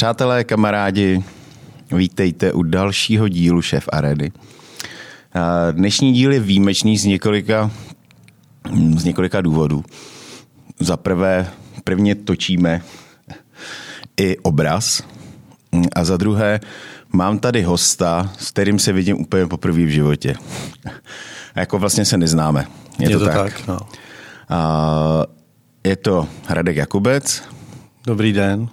Přátelé, kamarádi, vítejte u dalšího dílu Šéf Aredy. Dnešní díl je výjimečný z několika, z několika důvodů. Za prvé, prvně točíme i obraz a za druhé, mám tady hosta, s kterým se vidím úplně poprvé v životě. A jako vlastně se neznáme. Je, je to, to tak? tak no. a, je to Radek Jakubec. Dobrý den.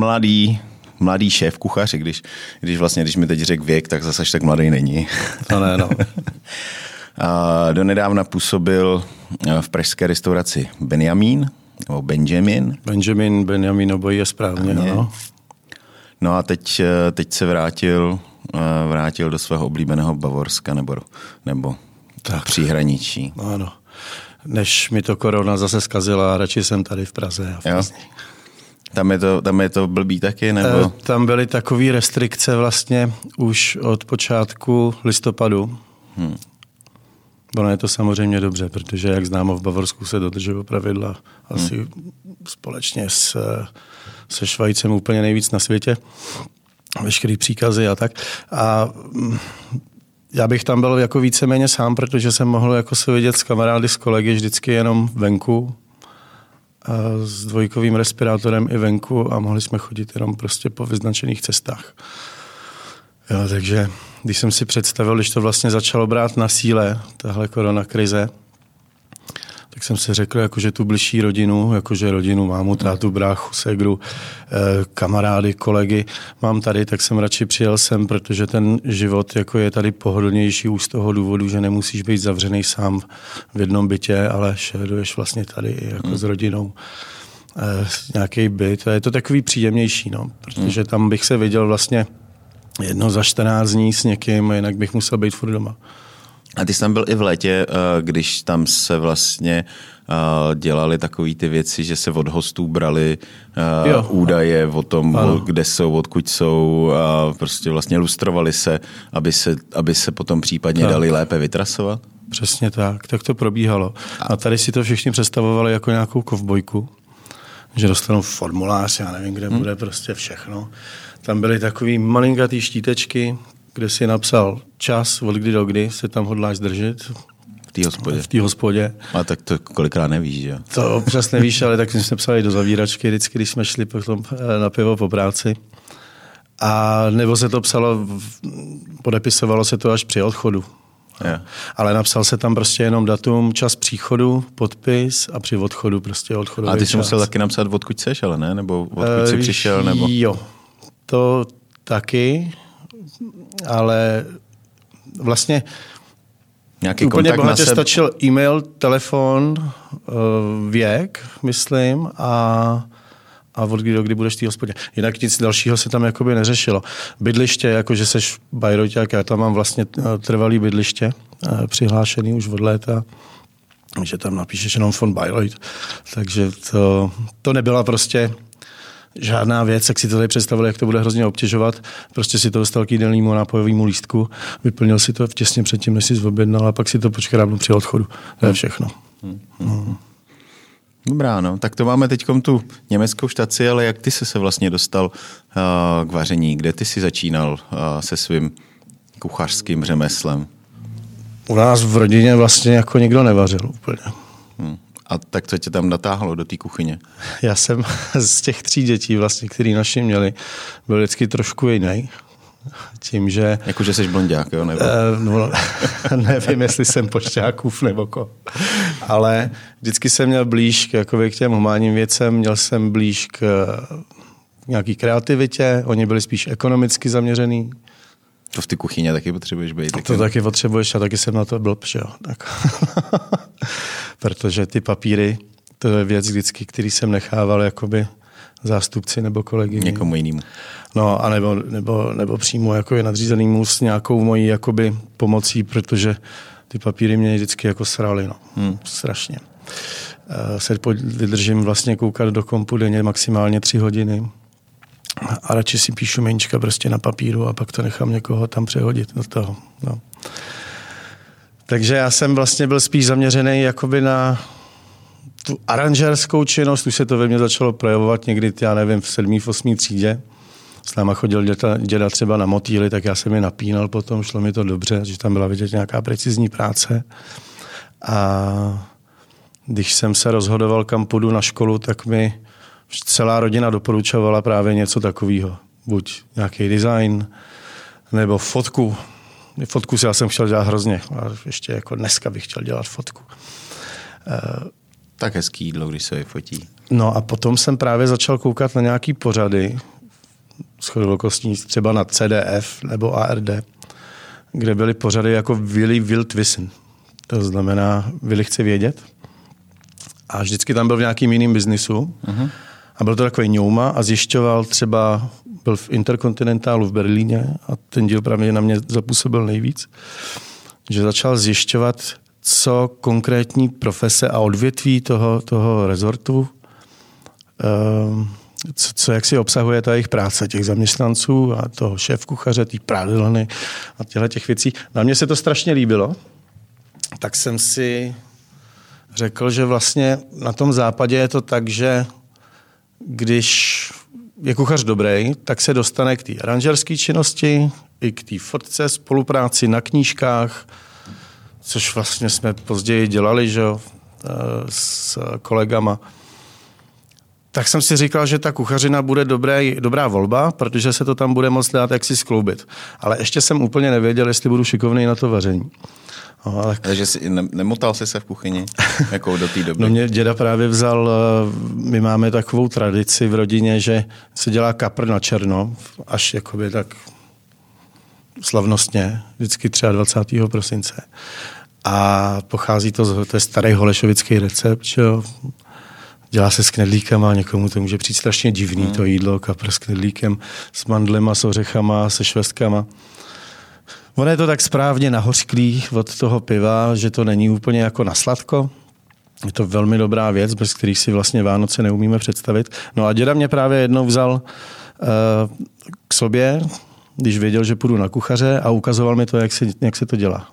Mladý, mladý šéf kuchař, když, když vlastně, když mi teď řekl věk, tak zase tak mladý není. To ne, no. A donedávna působil v pražské restauraci Benjamin, nebo Benjamin. Benjamin, Benjamin, obojí je správně, no. No a teď, teď se vrátil, vrátil do svého oblíbeného Bavorska nebo, nebo tak. příhraničí. No, ano. Než mi to korona zase zkazila, radši jsem tady v Praze a v jo. Tam je, to, tam je to blbý taky, nebo? E, tam byly takové restrikce vlastně už od počátku listopadu. Hmm. Ono je to samozřejmě dobře, protože jak známo v Bavorsku se dodržují pravidla asi hmm. společně s, se Švajcem úplně nejvíc na světě. Veškerý příkazy a tak. A mm, já bych tam byl jako víceméně sám, protože jsem mohl jako se vidět s kamarády, s kolegy vždycky jenom venku, s dvojkovým respirátorem i venku a mohli jsme chodit jenom prostě po vyznačených cestách. Jo, takže když jsem si představil, když to vlastně začalo brát na síle, tahle korona krize, tak jsem si řekl, jako, že tu blížší rodinu, jakože rodinu, mámu, tátu, bráchu, segru, eh, kamarády, kolegy mám tady, tak jsem radši přijel sem, protože ten život jako je tady pohodlnější už z toho důvodu, že nemusíš být zavřený sám v jednom bytě, ale šeduješ vlastně tady jako hmm. s rodinou eh, nějaký byt. A je to takový příjemnější, no, protože tam bych se viděl vlastně jedno za 14 dní s někým, jinak bych musel být furt doma. A ty jsi tam byl i v létě, eh, když tam se vlastně eh, dělali takové ty věci, že se od hostů brali eh, jo. údaje o tom, ano. kde jsou, odkud jsou a prostě vlastně lustrovali se, aby se, aby se potom případně tak. dali lépe vytrasovat? Přesně tak, tak to probíhalo. A tady si to všichni představovali jako nějakou kovbojku, že dostanou formulář, já nevím, kde hmm. bude prostě všechno. Tam byly takové malinkatý štítečky, kde si napsal čas, od kdy do kdy se tam hodláš zdržet. V té hospodě. V té hospodě. A tak to kolikrát nevíš, že? To občas nevíš, ale tak jsme psali do zavíračky vždycky, když jsme šli potom eh, na pivo po práci. A nebo se to psalo, podepisovalo se to až při odchodu. Yeah. Ale napsal se tam prostě jenom datum, čas příchodu, podpis a při odchodu prostě odchodu. A ty jsi musel taky napsat, odkud seš, ale ne? Nebo odkud uh, jsi přišel? Nebo... Jo, to taky ale vlastně Nějaký úplně bohatě sebe... stačil e-mail, telefon, eh, věk, myslím, a a od kdy do kdy budeš v té hospodě. Jinak nic dalšího se tam jakoby neřešilo. Bydliště, jako že seš Bajroťák, já tam mám vlastně eh, trvalý bydliště, eh, přihlášený už od léta, že tam napíšeš jenom von Bayreuth. Takže to, to nebyla prostě žádná věc, jak si to tady představili, jak to bude hrozně obtěžovat. Prostě si to dostal k jídelnímu nápojovému lístku, vyplnil si to těsně předtím, než si objednal a pak si to počkal při odchodu. To je všechno. Hmm. Hmm. Dobrá, no. Tak to máme teď tu německou štaci, ale jak ty jsi se vlastně dostal uh, k vaření? Kde ty jsi začínal uh, se svým kuchařským řemeslem? U nás v rodině vlastně jako nikdo nevařil úplně. A tak co tě tam natáhlo do té kuchyně? Já jsem z těch tří dětí, vlastně, který naši měli, byl vždycky trošku jiný. Tím, že... Jako, že jsi blondiák, jo? Nebo... Uh, no, nevím, jestli jsem pošťákův nebo ko. Ale vždycky jsem měl blíž k, jako k těm humánním věcem, měl jsem blíž k nějaký kreativitě, oni byli spíš ekonomicky zaměřený. To v té kuchyni taky potřebuješ být. Taky. To taky potřebuješ a taky jsem na to byl, jo. Tak. Protože ty papíry, to je věc vždycky, který jsem nechával jakoby zástupci nebo kolegy. Někomu jinému. No a nebo, nebo, nebo přímo jako je nadřízenýmu s nějakou mojí jakoby pomocí, protože ty papíry mě vždycky jako srali, no. Hmm. Strašně. Uh, se vydržím vlastně koukat do kompu denně maximálně tři hodiny a radši si píšu menčka prostě na papíru a pak to nechám někoho tam přehodit do toho. No. Takže já jsem vlastně byl spíš zaměřený jakoby na tu aranžerskou činnost, už se to ve mně začalo projevovat někdy, já nevím, v sedmý, v osmý třídě. S náma chodil děda, děda třeba na motýly, tak já jsem je napínal potom, šlo mi to dobře, že tam byla vidět nějaká precizní práce. A když jsem se rozhodoval, kam půjdu na školu, tak mi celá rodina doporučovala právě něco takového. Buď nějaký design, nebo fotku. Fotku si já jsem chtěl dělat hrozně. A ještě jako dneska bych chtěl dělat fotku. Tak hezký jídlo, když se vyfotí. No a potom jsem právě začal koukat na nějaký pořady, shodovokostní třeba na CDF nebo ARD, kde byly pořady jako Willy Wild Wissen. To znamená, Willy chce vědět. A vždycky tam byl v nějakým jiným biznisu. Uh-huh. A byl to takový ňouma a zjišťoval třeba, byl v Interkontinentálu v Berlíně a ten díl právě na mě zapůsobil nejvíc, že začal zjišťovat, co konkrétní profese a odvětví toho, toho rezortu, um, co, co jak si obsahuje ta jejich práce, těch zaměstnanců a toho šéf kuchaře, té prádelny a těchto těch věcí. Na mě se to strašně líbilo, tak jsem si řekl, že vlastně na tom západě je to tak, že když je kuchař dobrý, tak se dostane k té aranžerské činnosti, i k té fotce, spolupráci na knížkách, což vlastně jsme později dělali že eh, s kolegama. Tak jsem si říkal, že ta kuchařina bude dobré, dobrá volba, protože se to tam bude moc dát jak si skloubit. Ale ještě jsem úplně nevěděl, jestli budu šikovný na to vaření. No, ale... Takže jsi, ne, nemotal jsi se v kuchyni jako do té doby? No mě děda právě vzal, eh, my máme takovou tradici v rodině, že se dělá kapr na černo, až jakoby tak slavnostně, vždycky 23. prosince. A pochází to, z, to je starý holešovický recept, že jo? dělá se s knedlíkama, někomu to může přijít strašně divný, hmm. to jídlo, kapr s knedlíkem, s mandlema, s ořechama, se švestkama. Ono je to tak správně nahořklý od toho piva, že to není úplně jako na sladko. Je to velmi dobrá věc, bez kterých si vlastně Vánoce neumíme představit. No a děda mě právě jednou vzal uh, k sobě, když věděl, že půjdu na kuchaře a ukazoval mi to, jak se, jak se to dělá.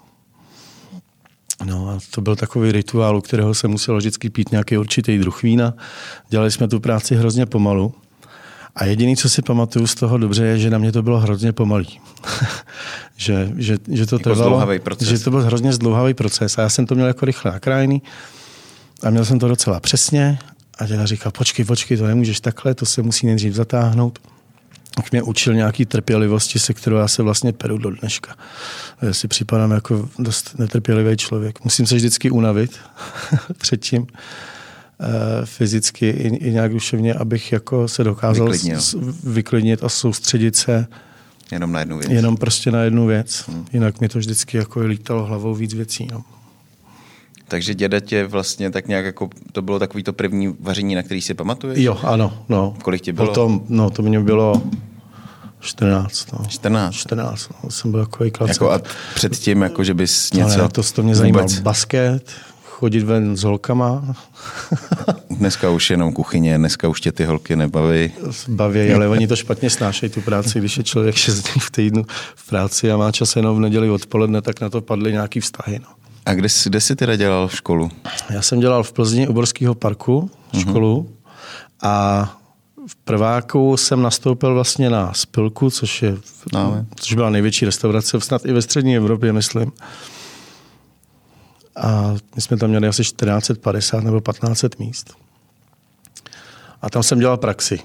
No a to byl takový rituál, u kterého se muselo vždycky pít nějaký určitý druh vína. Dělali jsme tu práci hrozně pomalu. A jediný, co si pamatuju z toho dobře, je, že na mě to bylo hrozně pomalý. že, že, že, to jako trvalo, proces. že to byl hrozně zdlouhavý proces. A já jsem to měl jako rychle nakrájený a měl jsem to docela přesně. A děda říkal, počkej, počkej, to nemůžeš takhle, to se musí nejdřív zatáhnout. Tak mě učil nějaký trpělivosti, se kterou já se vlastně peru do dneška. Já si připadám jako dost netrpělivý člověk. Musím se vždycky unavit předtím fyzicky i, i nějak duševně, abych jako se dokázal s, vyklidnit a soustředit se jenom na jednu věc. Jenom prostě na jednu věc. Hmm. Jinak mi to vždycky jako lítalo hlavou víc věcí. No. Takže děda tě vlastně tak nějak jako, to bylo takový to první vaření, na který si pamatuješ? Jo, ano. No. Kolik ti bylo? Potom, no to mě bylo 14. No. 14? 14, no. jsem byl jako Jako a předtím, jako že bys něco... Ale to, to mě zajímalo. Basket, chodit ven s holkama. dneska už jenom kuchyně, dneska už tě ty holky nebaví. Baví, ale oni to špatně snášejí, tu práci. Když je člověk 6 dní v týdnu v práci a má čas jenom v neděli odpoledne, tak na to padly nějaký vztahy. No. A kde, jsi, kde jsi teda dělal školu? Já jsem dělal v Plzni u Borského parku uh-huh. školu a v prváku jsem nastoupil vlastně na Spilku, což, je, no, což byla největší restaurace snad i ve střední Evropě, myslím. A my jsme tam měli asi 1450 nebo 1500 míst. A tam jsem dělal praxi.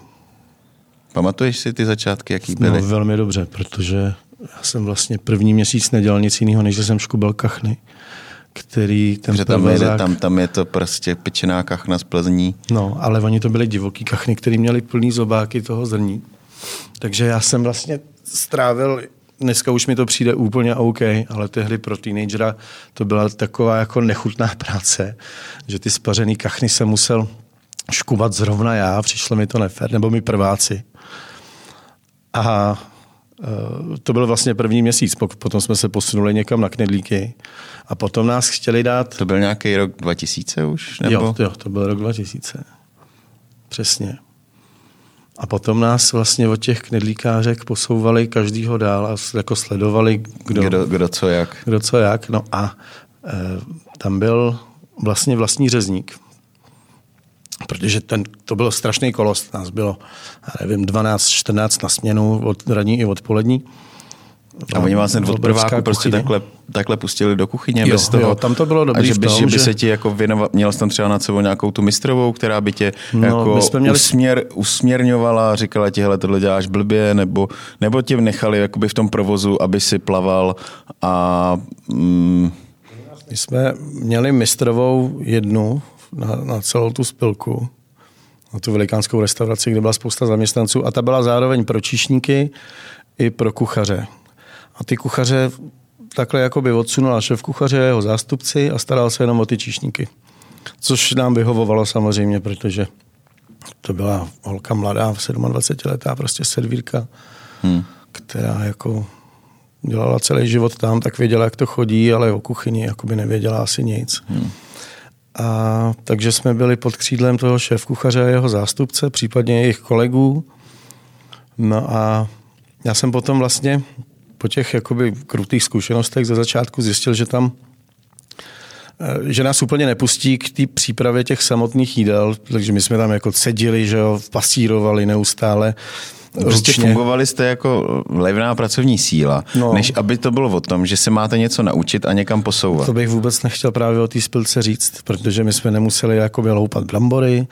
Pamatuješ si ty začátky, jaký byly? No, velmi dobře, protože já jsem vlastně první měsíc nedělal nic jiného, než jsem škubal kachny který ten Že tam, je, tam, tam je to prostě pečená kachna z Plzní. No, ale oni to byly divoký kachny, který měli plný zobáky toho zrní. Takže já jsem vlastně strávil dneska už mi to přijde úplně OK, ale tehdy pro teenagera to byla taková jako nechutná práce, že ty spařený kachny jsem musel škubat zrovna já, přišlo mi to nefér, nebo mi prváci. A e, to byl vlastně první měsíc, potom jsme se posunuli někam na knedlíky a potom nás chtěli dát... To byl nějaký rok 2000 už? Nebo? Jo, jo, to byl rok 2000. Přesně. A potom nás vlastně od těch knedlíkářek posouvali každýho dál a jako sledovali, kdo, kdo, kdo co jak. Kdo co jak. No a e, tam byl vlastně vlastní řezník. Protože ten, to byl strašný kolos. Nás bylo, nevím, 12, 14 na směnu, od raní i odpolední. A oni vás hned od prváku prostě takhle, takhle pustili do kuchyně jo, bez toho. Jo, tam to bylo dobrý a že by, tom, že by se ti jako věnoval, měl jsi tam třeba nad sebou nějakou tu mistrovou, která by tě no, jako jsme měli... usměr, usměrňovala, říkala ti, hele, tohle děláš blbě, nebo, nebo tě nechali jakoby v tom provozu, aby si plaval a... Mm... My jsme měli mistrovou jednu na, na celou tu spilku, na tu velikánskou restauraci, kde byla spousta zaměstnanců a ta byla zároveň pro číšníky i pro kuchaře. A ty kuchaře takhle jakoby odsunula šéf kuchaře, jeho zástupci a staral se jenom o ty číšníky. Což nám vyhovovalo samozřejmě, protože to byla holka mladá, 27 letá, prostě servírka, hmm. která jako dělala celý život tam, tak věděla, jak to chodí, ale o kuchyni jakoby nevěděla asi nic. Hmm. A takže jsme byli pod křídlem toho šéf kuchaře a jeho zástupce, případně jejich kolegů. No a já jsem potom vlastně po těch jakoby krutých zkušenostech ze začátku zjistil, že tam eh, že nás úplně nepustí k té přípravě těch samotných jídel, takže my jsme tam jako cedili, že jo, pasírovali neustále. Prostě fungovali jste jako levná pracovní síla, no. než aby to bylo o tom, že se máte něco naučit a někam posouvat. To bych vůbec nechtěl právě o té spilce říct, protože my jsme nemuseli jakoby loupat brambory,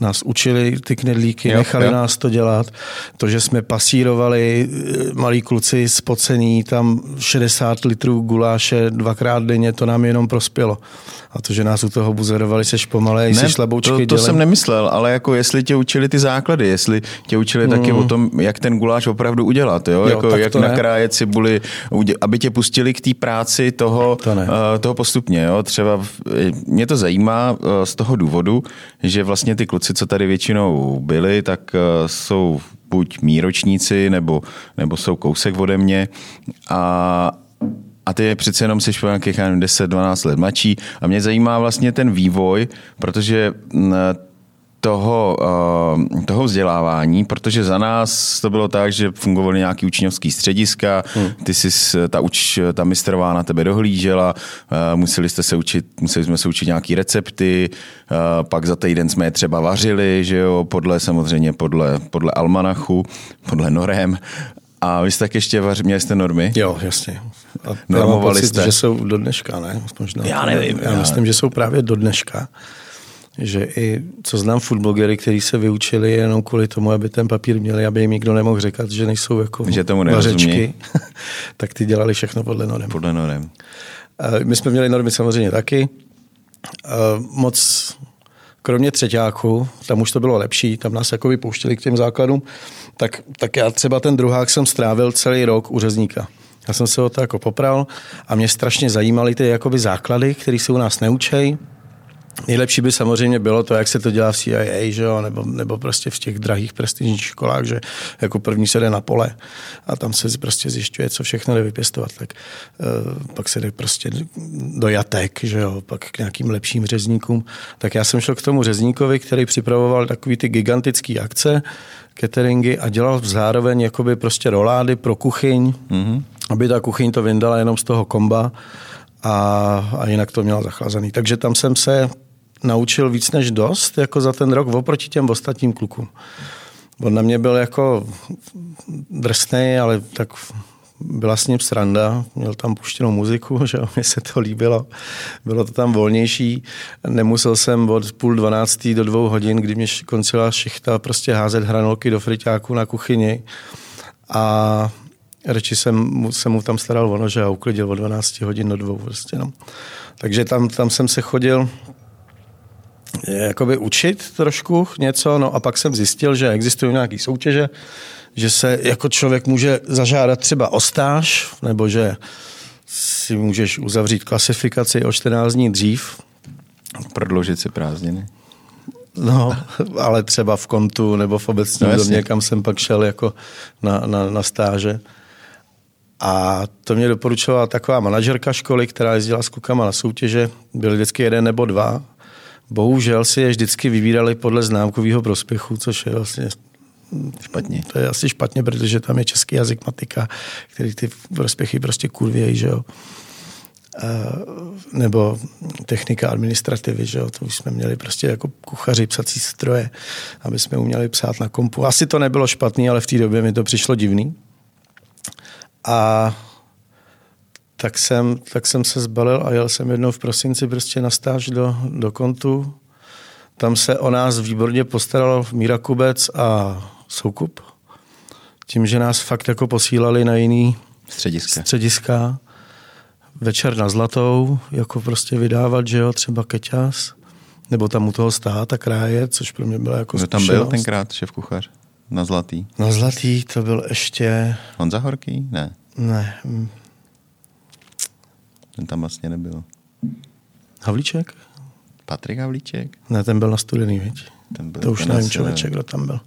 nás učili ty knedlíky, jo, nechali jo. nás to dělat. To, že jsme pasírovali eh, malí kluci spocený, tam 60 litrů guláše dvakrát denně, to nám jenom prospělo. A to, že nás u toho buzerovali, seš pomalej, ne, šlaboučky to, to jsem nemyslel, ale jako jestli tě učili ty základy, jestli tě učili hmm. taky o tom, jak ten guláš opravdu udělat, jo? jo jako, jak nakrájet cibuli, aby tě pustili k té práci toho, to uh, toho postupně. Jo? Třeba mě to zajímá uh, z toho důvodu, že vlastně ty kluci, co tady většinou byli, tak uh, jsou buď míročníci, nebo, nebo jsou kousek ode mě a, a ty přece jenom jsi nějakých 10-12 let mladší a mě zajímá vlastně ten vývoj, protože toho, uh, toho vzdělávání, protože za nás to bylo tak, že fungovaly nějaký učňovský střediska, hmm. ty jsi, ta, uč, ta mistrová na tebe dohlížela, uh, museli, jste se učit, museli jsme se učit nějaký recepty, uh, pak za týden jsme je třeba vařili, že jo, podle samozřejmě podle, podle almanachu, podle norem a vy jste tak ještě vař, měli jste normy? Jo, jasně. A Normovali pocit, jste? že jsou do dneška, ne? Možná, já nevím. Já, já myslím, že jsou právě do dneška. Že i, co znám foodblogery, kteří se vyučili jenom kvůli tomu, aby ten papír měli, aby jim nikdo nemohl říkat, že nejsou jako že tomu vařečky, tak ty dělali všechno podle norem. Podle norem. My jsme měli normy samozřejmě taky. Moc kromě třetíáku, tam už to bylo lepší, tam nás jako pouštěli k těm základům, tak, tak já třeba ten druhák jsem strávil celý rok u řezníka. Já jsem se o to jako popral a mě strašně zajímaly ty jakoby základy, které se u nás neučejí. Nejlepší by samozřejmě bylo to, jak se to dělá v CIA, že jo? Nebo, nebo prostě v těch drahých prestižních školách, že jako první se jde na pole a tam se prostě zjišťuje, co všechno jde vypěstovat. Tak uh, pak se jde prostě do jatek, že jo? pak k nějakým lepším řezníkům. Tak já jsem šel k tomu řezníkovi, který připravoval takový ty gigantické akce, cateringy a dělal zároveň jakoby prostě rolády pro kuchyň, mm-hmm. aby ta kuchyň to vyndala jenom z toho komba a, a jinak to měla zachlazený. Takže tam jsem se naučil víc než dost jako za ten rok oproti těm ostatním klukům. On na mě byl jako drsný, ale tak byla s ním sranda, měl tam puštěnou muziku, že mi se to líbilo. Bylo to tam volnější. Nemusel jsem od půl dvanáctý do dvou hodin, kdy mě končila šichta, prostě házet hranolky do friťáku na kuchyni. A radši jsem, jsem mu tam staral ono, že a uklidil od 12 hodin do dvou. Prostě, no. Takže tam, tam jsem se chodil jakoby učit trošku něco, no a pak jsem zjistil, že existují nějaké soutěže, že se jako člověk může zažádat třeba o stáž, nebo že si můžeš uzavřít klasifikaci o 14 dní dřív. Prodloužit si prázdniny. No, ale třeba v kontu nebo v obecním no, domě, kam jsem pak šel jako na, na, na stáže. A to mě doporučovala taková manažerka školy, která jezdila s klukama na soutěže. Byly vždycky jeden nebo dva. Bohužel si je vždycky vybírali podle známkového prospěchu, což je vlastně Špatně. To je asi špatně, protože tam je český jazyk, matika, který ty prospěchy prostě kurvějí, že jo. nebo technika administrativy, že jo, to už jsme měli prostě jako kuchaři psací stroje, aby jsme uměli psát na kompu. Asi to nebylo špatný, ale v té době mi to přišlo divný. A tak jsem, tak jsem se zbalil a jel jsem jednou v prosinci prostě na stáž do, do kontu. Tam se o nás výborně postaral Míra Kubec a Soukup. Tím, že nás fakt jako posílali na jiný střediska. střediska. Večer na Zlatou, jako prostě vydávat, že jo, třeba Keťas, nebo tam u toho stát a kráje, což pro mě bylo jako Kdo tam byl tenkrát šéf kuchař? Na Zlatý? Na Zlatý to byl ještě... Honza Horký? Ne. Ne. Ten tam vlastně nebyl. Havlíček? Patrik Havlíček? Ne, ten byl na studený, viď? Ten byl to už nevím člověče, kdo tam byl.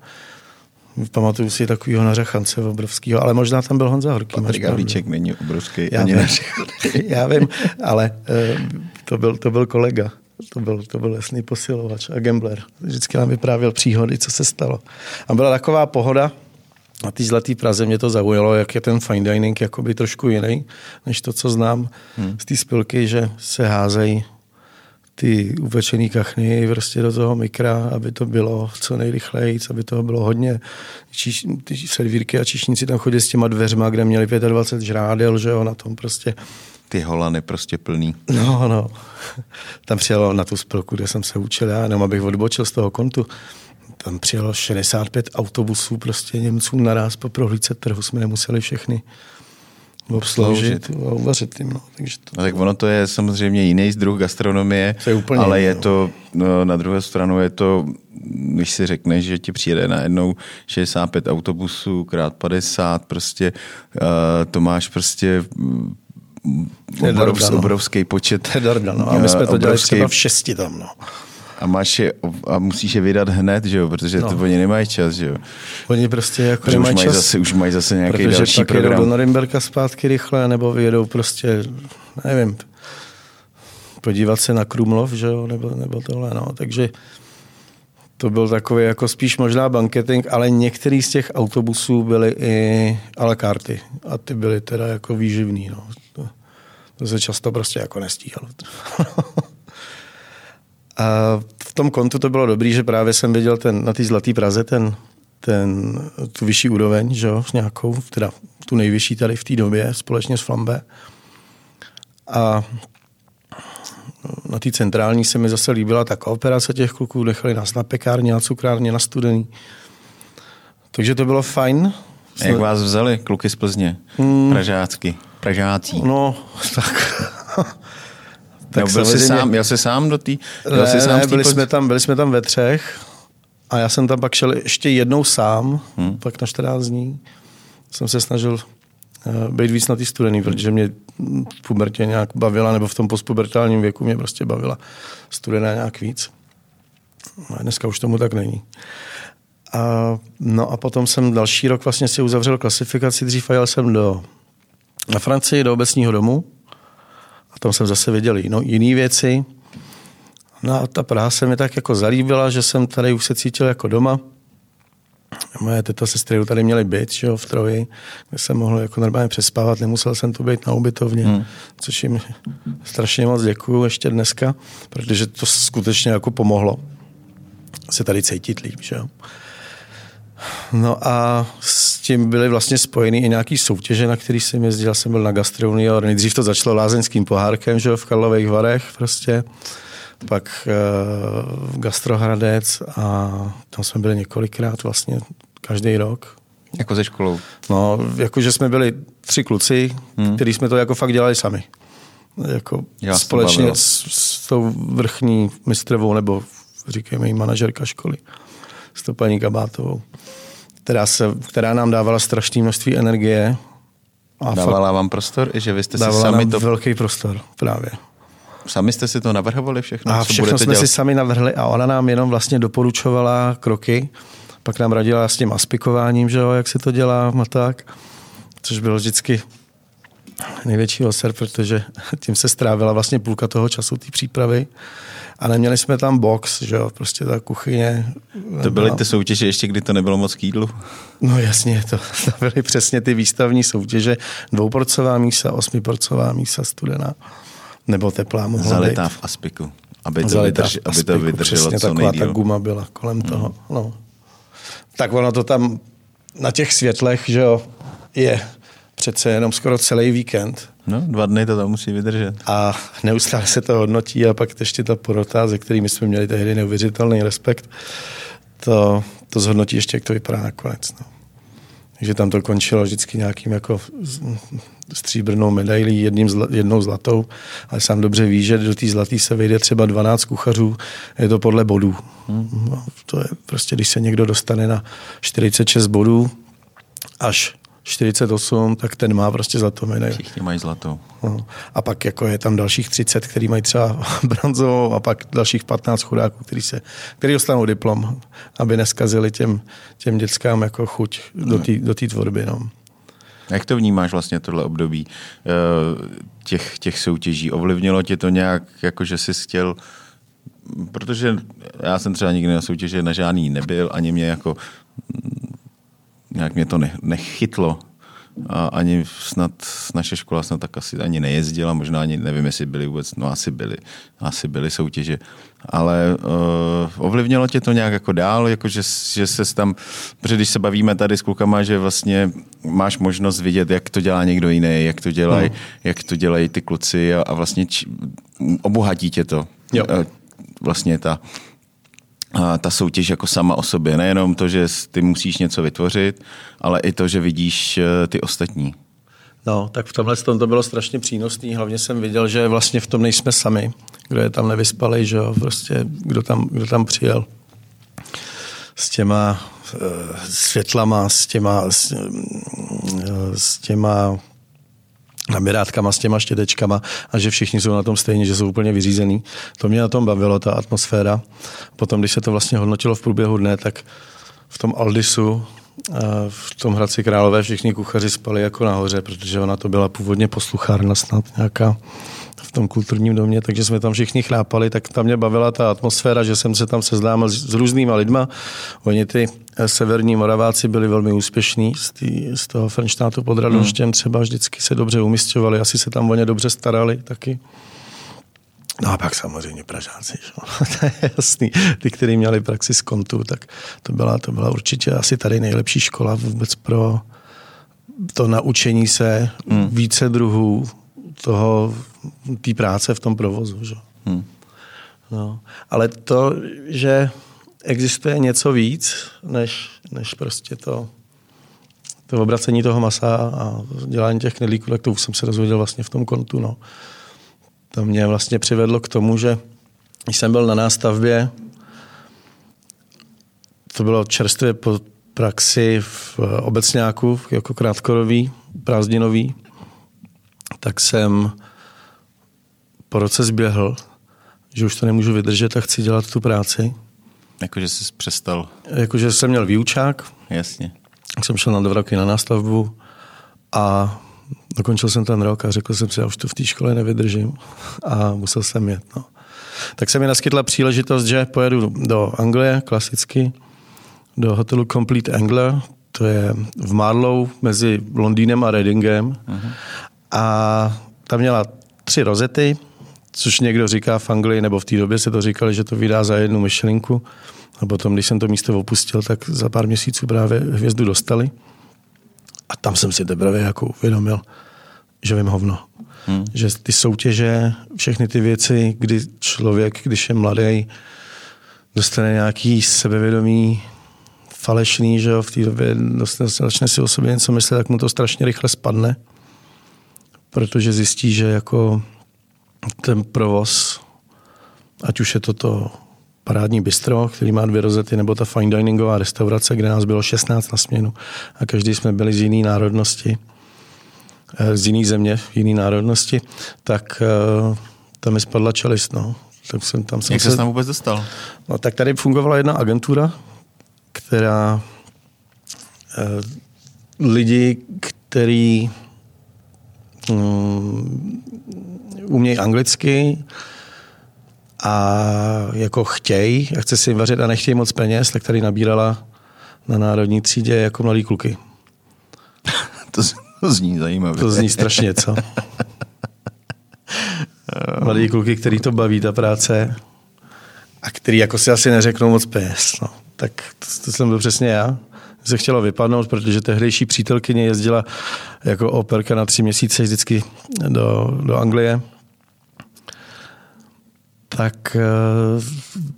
Pamatuju si takového nařechance obrovského, ale možná tam byl Honza Horký. Patrik Havlíček není obrovský já ani Já vím, ale uh, to, byl, to byl kolega. To byl, to byl jasný posilovač a gambler. Vždycky nám vyprávěl příhody, co se stalo. A byla taková pohoda, na té zlaté Praze mě to zaujalo, jak je ten fine dining jakoby trošku jiný, než to, co znám hmm. z té spilky, že se házejí ty upečený kachny prostě do toho mikra, aby to bylo co nejrychleji, aby toho bylo hodně. Číš, ty servírky a čišníci tam chodí s těma dveřma, kde měli 25 žrádel, že jo, na tom prostě. Ty holany prostě plný. No, no. Tam přijelo na tu spilku, kde jsem se učil já, jenom abych odbočil z toho kontu. Tam přijelo 65 autobusů prostě Němců naraz po prohlídce trhu, jsme nemuseli všechny obsloužit a uvařit jim. No. Takže to... A tak ono to je samozřejmě jiný druh gastronomie, je úplně ale jiný, je no. to, no, na druhé stranu je to, když si řekneš, že ti přijede na jednou 65 autobusů krát 50, prostě uh, to máš prostě obrovský, no. obrovský počet. To je darda, no. A my jsme to obrovský... dělali třeba v šesti tam, no a, máš je, a musíš je vydat hned, že jo, protože no. to oni nemají čas, že jo. Oni prostě jako protože nemají už mají čas, zase, už mají zase nějaký protože další pak program. jedou do Norimberka zpátky rychle, nebo vyjedou prostě, nevím, podívat se na Krumlov, že jo, nebo, nebo tohle, no, takže to byl takový jako spíš možná banketing, ale některý z těch autobusů byly i a la carte a ty byly teda jako výživný, no. To, to se často prostě jako nestíhalo. A v tom kontu to bylo dobrý, že právě jsem viděl ten, na té Zlaté Praze ten, ten, tu vyšší úroveň, že jo, nějakou, teda tu nejvyšší tady v té době, společně s Flambe. A na té centrální se mi zase líbila ta kooperace těch kluků, nechali nás na pekárně, na cukrárně, na studený. Takže to bylo fajn. Jak vás vzali kluky z Plzně? Hmm. Pražácky. Pražácí. No, tak tak byl jsi sám, jel jsi sám do té? Ne, sám ne, byli, jsme tam, byli jsme tam ve třech a já jsem tam pak šel ještě jednou sám, hmm. pak na 14 dní. Jsem se snažil uh, být víc na ty studený, hmm. protože mě v pubertě nějak bavila, nebo v tom postpubertálním věku mě prostě bavila studená nějak víc. No a dneska už tomu tak není. A, no a potom jsem další rok vlastně si uzavřel klasifikaci, dřív a jel jsem do, na Francii do obecního domu, a tam jsem zase viděl jinou, jiný věci. No a ta Praha se mi tak jako zalíbila, že jsem tady už se cítil jako doma. Moje teta sestry tady měly byt, že jo, v Troji, kde jsem mohl jako normálně přespávat, nemusel jsem tu být na ubytovně, hmm. což jim strašně moc děkuju ještě dneska, protože to skutečně jako pomohlo se tady cítit líp, že jo. No a s tím byly vlastně spojeny i nějaký soutěže, na který jsem jezdil. jsem byl na Gastronior. Nejdřív to začalo lázeňským pohárkem, že v Karlových Varech prostě. Pak uh, Gastrohradec a tam jsme byli několikrát vlastně každý rok. Jako ze školou? No, jako že jsme byli tři kluci, hmm. kteří jsme to jako fakt dělali sami. Jako Já společně s, s tou vrchní mistrovou nebo říkejme jí manažerka školy, s tou paní Kabátovou která, se, která nám dávala strašné množství energie. A dávala fakt, vám prostor, i že vy jste si sami to... velký prostor, právě. Sami jste si to navrhovali všechno? A všechno jsme dělat? si sami navrhli a ona nám jenom vlastně doporučovala kroky, pak nám radila s tím aspikováním, že jo, jak se to dělá a tak, což bylo vždycky největší oser, protože tím se strávila vlastně půlka toho času té přípravy. A neměli jsme tam box, že jo, prostě ta kuchyně. To byly ty soutěže ještě, kdy to nebylo moc k jídlu? No jasně, to, to byly přesně ty výstavní soutěže. Dvouporcová mísa, osmiporcová mísa studená. Nebo teplá mohla Zalitá být. v aspiku, aby to, vydrž, aby to vydrželo přesně co taková nejdíl. ta guma byla kolem hmm. toho. No. Tak ono to tam na těch světlech, že jo, je přece jenom skoro celý víkend. No, dva dny to tam musí vydržet. A neustále se to hodnotí a pak ještě ta porota, ze kterými jsme měli tehdy neuvěřitelný respekt, to, to zhodnotí ještě, jak to vypadá nakonec. No. Takže tam to končilo vždycky nějakým jako stříbrnou medailí, jedním zla, jednou zlatou, ale sám dobře ví, že do té zlaté se vejde třeba 12 kuchařů, je to podle bodů. Hmm. No, to je prostě, když se někdo dostane na 46 bodů až 48, tak ten má prostě zlatou medaili. Všichni mají zlatou. No. A pak jako je tam dalších 30, který mají třeba bronzovou a pak dalších 15 chudáků, který, se, který dostanou diplom, aby neskazili těm, těm dětskám jako chuť do té do tvorby. No. Jak to vnímáš vlastně tohle období těch, těch soutěží? Ovlivnilo tě to nějak, jako že jsi chtěl protože já jsem třeba nikdy na soutěži na žádný nebyl, ani mě jako nějak mě to ne, nechytlo. A ani snad naše škola snad tak asi ani nejezdila, možná ani nevím, jestli byly vůbec, no asi byly, asi byly soutěže. Ale uh, ovlivnilo tě to nějak jako dál, jako že, že se tam, protože když se bavíme tady s klukama, že vlastně máš možnost vidět, jak to dělá někdo jiný, jak to dělají, no. jak to dělají ty kluci a, a vlastně či, obohatí tě to. Jo. Uh, vlastně ta, ta soutěž jako sama o sobě. Nejenom to, že ty musíš něco vytvořit, ale i to, že vidíš ty ostatní. No, tak v tomhle tom to bylo strašně přínosný. Hlavně jsem viděl, že vlastně v tom nejsme sami. Kdo je tam nevyspalý, že jo, prostě kdo tam, kdo tam přijel s těma uh, světlama, s těma, s, uh, s těma nabírátkama s těma štětečkama a že všichni jsou na tom stejně, že jsou úplně vyřízený. To mě na tom bavilo, ta atmosféra. Potom, když se to vlastně hodnotilo v průběhu dne, tak v tom Aldisu, v tom Hradci Králové všichni kuchaři spali jako nahoře, protože ona to byla původně posluchárna snad nějaká v tom kulturním domě, takže jsme tam všichni chlápali, tak tam mě bavila ta atmosféra, že jsem se tam seznámil s, s různýma lidma. Oni ty severní Moraváci byli velmi úspěšní z, tý, z toho Frenštátu pod Radonštěm, hmm. třeba vždycky se dobře umistovali, asi se tam o ně dobře starali taky. No a pak samozřejmě Pražáci, že? to je jasný. Ty, kteří měli praxi z kontu, tak to byla, to byla určitě asi tady nejlepší škola vůbec pro to naučení se hmm. více druhů toho, té práce v tom provozu. Že? Hmm. No. Ale to, že existuje něco víc, než, než prostě to, to obracení toho masa a dělání těch knedlíků, tak to už jsem se dozvěděl vlastně v tom kontu. No. To mě vlastně přivedlo k tomu, že když jsem byl na nástavbě, to bylo čerstvě po praxi v obecňáku, jako krátkorový, prázdninový, tak jsem po roce zběhl, že už to nemůžu vydržet a chci dělat tu práci. Jakože jsi přestal? Jakože jsem měl výučák. Jasně. Jsem šel na dva roky na nástavbu a dokončil jsem ten rok a řekl jsem si, já už to v té škole nevydržím a musel jsem jet. No. Tak se mi naskytla příležitost, že pojedu do Anglie klasicky, do hotelu Complete Angler, to je v Marlow mezi Londýnem a Readingem. Uh-huh. A tam měla tři rozety, což někdo říká v Anglii, nebo v té době se to říkali, že to vydá za jednu myšlenku. A potom, když jsem to místo opustil, tak za pár měsíců právě hvězdu dostali. A tam jsem si teprve jako uvědomil, že vím hovno. Hmm. Že ty soutěže, všechny ty věci, kdy člověk, když je mladý, dostane nějaký sebevědomí falešný, že jo, v té době začne si o sobě něco myslet, tak mu to strašně rychle spadne, protože zjistí, že jako ten provoz, ať už je to to parádní bistro, který má dvě rozety, nebo ta fine diningová restaurace, kde nás bylo 16 na směnu a každý jsme byli z jiné národnosti, z jiné země, jiné národnosti, tak tam mi spadla čelist. No. Tak jsem, tam jsem Jak se tam vůbec dostal? No, tak tady fungovala jedna agentura, která lidi, který umějí anglicky a jako chtějí a chce si jim vařit a nechtějí moc peněz, tak tady nabírala na národní třídě jako mladý kluky. to, z- to zní zajímavě. To zní strašně, co? Mladý kluky, který to baví, ta práce, a který jako si asi neřeknou moc peněz. No. Tak to, to jsem byl přesně já. Se chtělo vypadnout, protože tehdejší přítelkyně jezdila jako operka na tři měsíce vždycky do, do Anglie. Tak eh,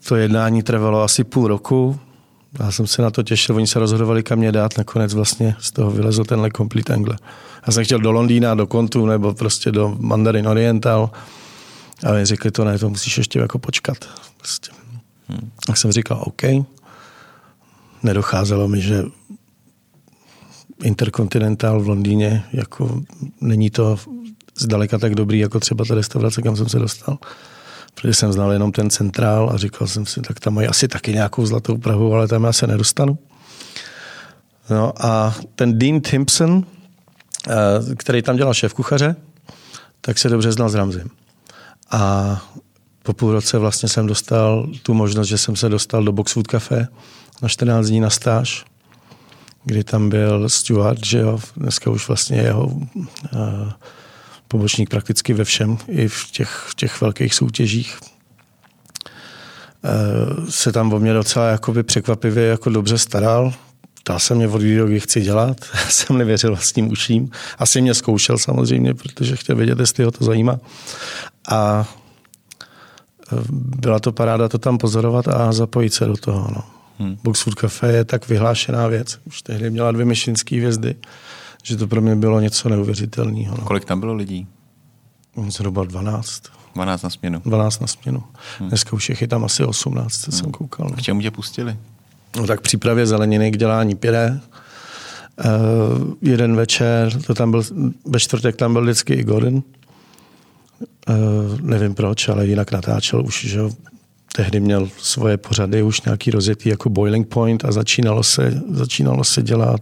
to jednání trvalo asi půl roku. Já jsem se na to těšil, oni se rozhodovali, kam mě dát, nakonec vlastně z toho vylezl tenhle Complete Angle. Já jsem chtěl do Londýna, do Kontu, nebo prostě do Mandarin Oriental. A oni řekli, to ne, to musíš ještě jako počkat. Prostě. Hmm. Tak jsem říkal, OK. Nedocházelo mi, že Intercontinental v Londýně, jako není to zdaleka tak dobrý, jako třeba ta restaurace, kam jsem se dostal. Protože jsem znal jenom ten centrál a říkal jsem si, tak tam mají asi taky nějakou zlatou Prahu, ale tam já se nedostanu. No a ten Dean Timpson, eh, který tam dělal šéf kuchaře, tak se dobře znal s Ramzem. A po půl roce vlastně jsem dostal tu možnost, že jsem se dostal do Boxwood Café na 14 dní na stáž, kdy tam byl Stuart, že jo, dneska už vlastně jeho uh, pobočník prakticky ve všem, i v těch, v těch velkých soutěžích. Uh, se tam o mě docela jakoby překvapivě jako dobře staral. Ptal se mě od kdy chci dělat. Já jsem nevěřil vlastním uším. Asi mě zkoušel samozřejmě, protože chtěl vědět, jestli ho to zajímá. A byla to paráda to tam pozorovat a zapojit se do toho. No. Hmm. Boxwood Café je tak vyhlášená věc. Už tehdy měla dvě myšlenské hvězdy, že to pro mě bylo něco neuvěřitelného. No. Kolik tam bylo lidí? Zhruba 12. 12 na směnu. 12 na směnu. Hmm. Dneska už je tam asi 18, co hmm. jsem koukal. No. K čemu tě pustili? No tak přípravě zeleniny k dělání pyré. Uh, jeden večer, to tam byl, ve čtvrtek tam byl vždycky i Gordon. Uh, nevím proč, ale jinak natáčel už, že tehdy měl svoje pořady už nějaký rozjetý jako Boiling Point a začínalo se, začínalo se dělat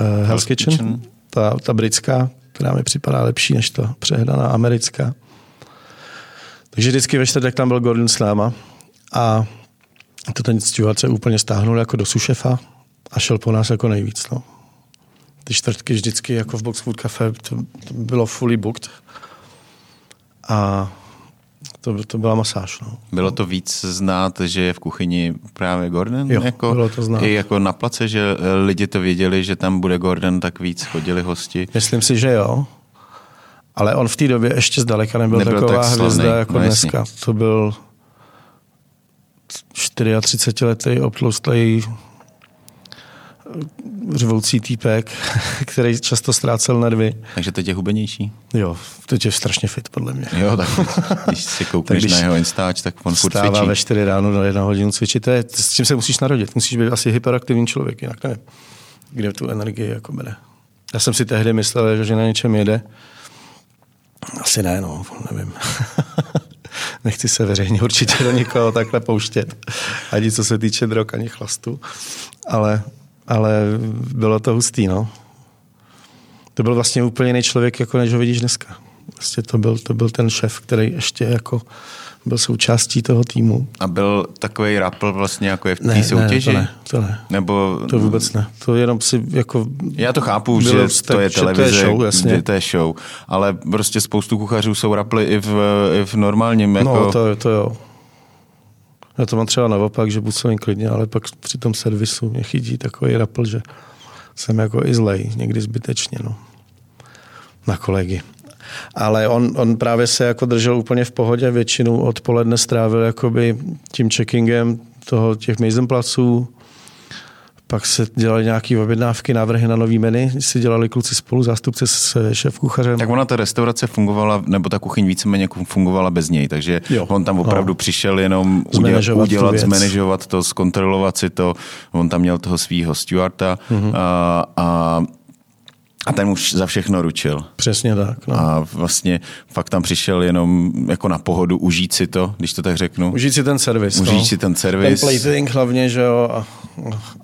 uh, Hell's Kitchen, Kitchen. Ta, ta britská, která mi připadá lepší než ta přehnaná americká. Takže vždycky ve čtvrtek tam byl Gordon s náma a to ten Stewart se úplně stáhnul jako do sušefa a šel po nás jako nejvíc. No. Ty čtvrtky vždycky jako v Boxwood Cafe to, to bylo fully booked. A to, to byla masáž. No. Bylo to víc znát, že je v kuchyni právě Gordon? Jo, jako, bylo to znát. I jako na place, že lidi to věděli, že tam bude Gordon, tak víc chodili hosti? Myslím si, že jo. Ale on v té době ještě zdaleka nebyl, nebyl taková tak hvězda slavný. jako no, dneska. Jasně. To byl 34-letý obtloustlý řvoucí týpek, který často ztrácel nervy. Takže teď je hubenější? Jo, teď je strašně fit, podle mě. Jo, tak když si koukneš když na jeho Instač, tak on furt cvičí. ve 4 ráno na jedna hodinu cvičit, to je, s čím se musíš narodit. Musíš být asi hyperaktivní člověk, jinak nevím, kde tu energii jako bere. Já jsem si tehdy myslel, že na něčem jede. Asi ne, no, nevím. Nechci se veřejně určitě do někoho takhle pouštět. Ani co se týče drog, ani chlastu. Ale ale bylo to hustý, no. To byl vlastně úplně jiný člověk, jako než ho vidíš dneska. Vlastně to byl, to byl ten šéf, který ještě jako byl součástí toho týmu. A byl takový rapl vlastně jako je v té soutěži? Ne, to ne, to ne. Nebo... To vůbec ne. To jenom si jako... Já to chápu, že to je televize, to je show, jasně. to je show, ale prostě spoustu kuchařů jsou raply i v, i v normálním jako... No, to, to jo. Já to mám třeba naopak, že působím klidně, ale pak při tom servisu mě chytí takový rapl, že jsem jako i zlej, někdy zbytečně, no. Na kolegy. Ale on, on právě se jako držel úplně v pohodě, většinu odpoledne strávil jakoby tím checkingem toho, těch placů, pak se dělali nějaké objednávky, návrhy na nový menu, si dělali kluci spolu, zástupce s šéf kuchařem. Tak ona ta restaurace fungovala, nebo ta kuchyň víceméně fungovala bez něj, takže jo, on tam opravdu no. přišel jenom zmanežovat udělat, zmanežovat to, zkontrolovat si to. On tam měl toho svého Stuarta mm-hmm. a, a a ten už za všechno ručil. Přesně tak. No. A vlastně fakt tam přišel jenom jako na pohodu užít si to, když to tak řeknu. Užít si ten servis. Užít no. si ten servis. Ten plating hlavně, že jo. A,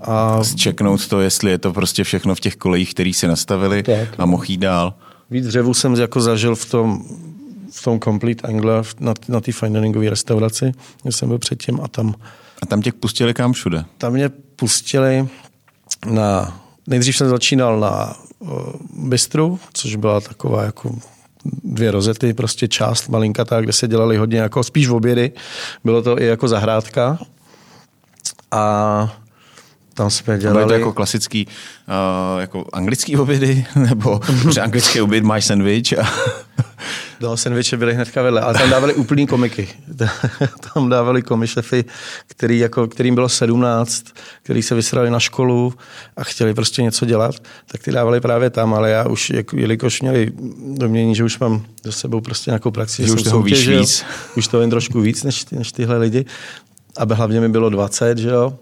a... Zčeknout to, jestli je to prostě všechno v těch kolejích, který si nastavili tak, a mohl jít dál. víc dřevu jsem jako zažil v tom, v tom Complete Angler na, na té fine diningové restauraci, kde jsem byl předtím a tam... A tam tě pustili kam všude? Tam mě pustili na... Nejdřív jsem začínal na bistru, což byla taková jako dvě rozety, prostě část malinkatá, kde se dělali hodně jako spíš v obědy. Bylo to i jako zahrádka. A tam jsme dělali... Bylo to jako klasický, uh, jako anglický obědy, nebo že anglický oběd máš sandwich a... No, sandviče byly hnedka vedle, ale tam dávali úplný komiky. tam dávali komišefy, který jako, kterým bylo 17, který se vysrali na školu a chtěli prostě něco dělat, tak ty dávali právě tam, ale já už, jako, jelikož měli domění, že už mám za sebou prostě nějakou praxi, že, že už toho víš víc. Už to vím trošku víc než, než tyhle lidi. A hlavně mi bylo 20, že jo,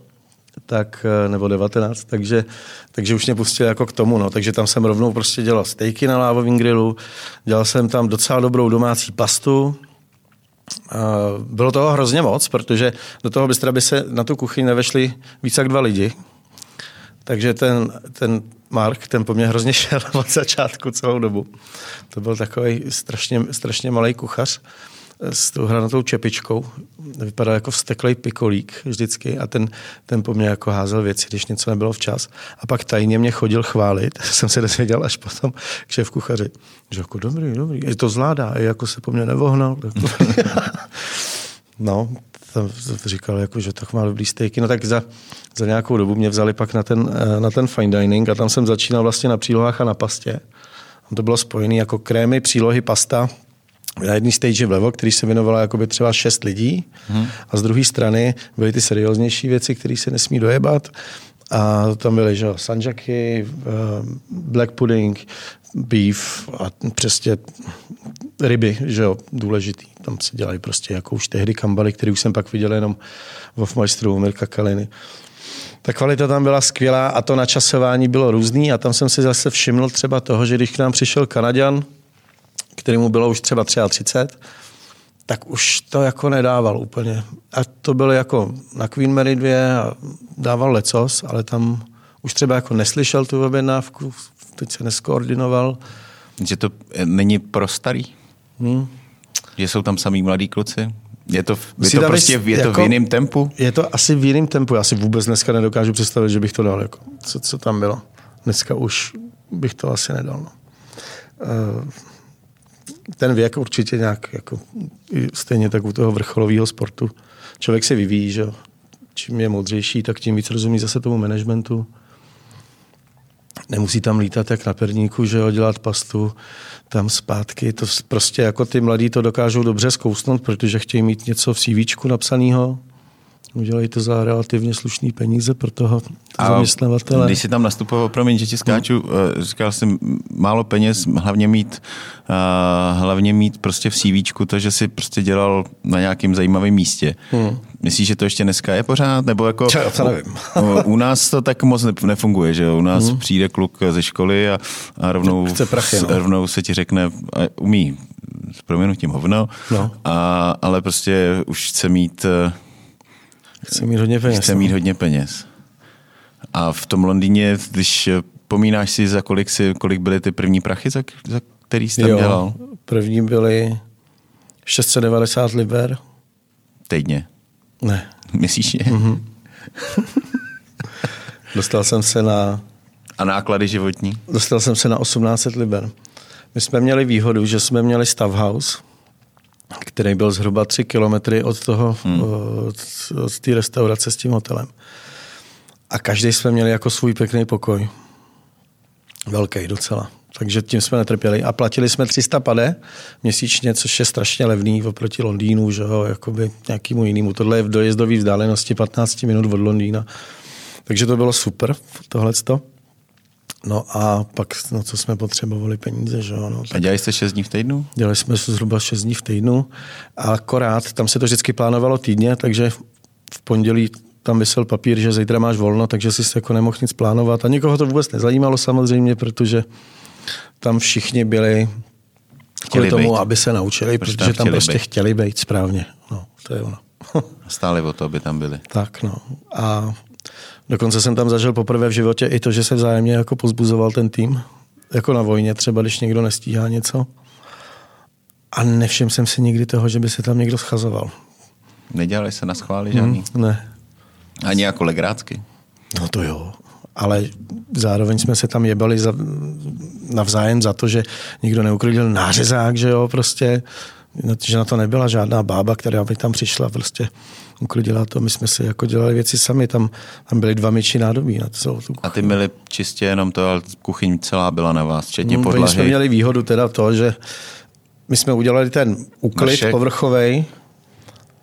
tak, eh, nebo 19, takže, takže už mě pustili jako k tomu, no. takže tam jsem rovnou prostě dělal stejky na lávovém grilu, dělal jsem tam docela dobrou domácí pastu, bylo toho hrozně moc, protože do toho bystra by se na tu kuchyni nevešli víc jak dva lidi. Takže ten, ten Mark, ten po mně hrozně šel od začátku celou dobu. To byl takový strašně, strašně malý kuchař s tou hranatou čepičkou. Vypadal jako vsteklej pikolík vždycky a ten, ten po mně jako házel věci, když něco nebylo včas. A pak tajně mě chodil chválit, jsem se dozvěděl až potom k šéf kuchaři, že jako dobrý, dobrý, je to zvládá, je jako se po mně nevohnal. no, tam říkal, jako, že tak má dobrý stejky. No tak za, za nějakou dobu mě vzali pak na ten, eh, na ten fine dining a tam jsem začínal vlastně na přílohách a na pastě. To bylo spojené jako krémy, přílohy, pasta, na jedné stage vlevo, který se věnovala jakoby třeba šest lidí hmm. a z druhé strany byly ty serióznější věci, které se nesmí dojebat. A tam byly že, sanjaky, eh, black pudding, beef a přesně ryby, že jo, důležitý. Tam se dělají prostě jako už tehdy kambaly, který už jsem pak viděl jenom v majstru Mirka Kaliny. Ta kvalita tam byla skvělá a to načasování bylo různý a tam jsem si zase všiml třeba toho, že když k nám přišel Kanaďan, kterému bylo už třeba 33, tak už to jako nedával úplně. A to bylo jako na Queen Mary 2 a dával lecos, ale tam už třeba jako neslyšel tu objednávku, teď se neskoordinoval. Že to není pro starý? Hmm. Že jsou tam samý mladí kluci? Je to, je to prostě je jako, to v jiném tempu? Je to asi v jiném tempu. Já si vůbec dneska nedokážu představit, že bych to dal. Jako, co, co tam bylo. Dneska už bych to asi nedal. No. Uh, ten věk určitě nějak, jako, stejně tak u toho vrcholového sportu. Člověk se vyvíjí, že čím je moudřejší, tak tím víc rozumí zase tomu managementu. Nemusí tam lítat jak na perníku, že jo, dělat pastu tam zpátky. To prostě jako ty mladí to dokážou dobře zkousnout, protože chtějí mít něco v CV napsaného, Udělají to za relativně slušný peníze pro toho a zaměstnavatele. Když jsi tam nastupoval, promiň, že ti skáču, hmm. říkal jsem málo peněz, hlavně mít, uh, hlavně mít prostě v CV to, že jsi prostě dělal na nějakém zajímavém místě. Hmm. Myslíš, že to ještě dneska je pořád? Nebo jako, Čo, to nevím. u, u nás to tak moc nefunguje, že U nás hmm. přijde kluk ze školy a, a rovnou, Chce prachy, no. rovnou se ti řekne, umí s proměnutím hovno, no. a, ale prostě už chce mít Chce mít hodně peněz. Chce mít no. hodně peněz. A v tom Londýně, když pomínáš si, za kolik, si, kolik byly ty první prachy, za, za který jsi tam jo, dělal? první byly 690 liber. Týdně? Ne. Myslíš? Mm-hmm. Dostal jsem se na... A náklady životní? Dostal jsem se na 1800 liber. My jsme měli výhodu, že jsme měli stav house, který byl zhruba tři kilometry od toho, hmm. od, od té restaurace s tím hotelem. A každý jsme měli jako svůj pěkný pokoj. Velký docela. Takže tím jsme netrpěli. A platili jsme 300 pade měsíčně, což je strašně levný oproti Londýnu, že jo, jakoby nějakýmu jinému. Tohle je v dojezdové vzdálenosti 15 minut od Londýna. Takže to bylo super, tohleto. No a pak, no co jsme potřebovali peníze, že jo. No, a dělali jste 6 dní v týdnu? Dělali jsme zhruba 6 dní v týdnu. A akorát, tam se to vždycky plánovalo týdně, takže v pondělí tam vysel papír, že zítra máš volno, takže si se jako nemohl nic plánovat. A nikoho to vůbec nezajímalo samozřejmě, protože tam všichni byli kvůli tomu, být. aby se naučili, Proč protože tam, tam prostě být. chtěli být správně. No, to je ono. Stále o to, aby tam byli. Tak, no. A Dokonce jsem tam zažil poprvé v životě i to, že se vzájemně jako pozbuzoval ten tým. jako na vojně třeba, když někdo nestíhá něco. A nevšiml jsem si nikdy toho, že by se tam někdo schazoval. Nedělali se na schvály žádný? Hmm, ne. Ani jako legrácky? No to jo. Ale zároveň jsme se tam jebali za, navzájem za to, že nikdo neuklidil nářezák, že jo, prostě že na to nebyla žádná bába, která by tam přišla, prostě uklidila to. My jsme si jako dělali věci sami, tam, tam byly dva myči nádobí na celou tu A ty měli čistě jenom to, ale kuchyň celá byla na vás, včetně no, podlahy. My jsme měli výhodu teda to, že my jsme udělali ten úklid povrchovej,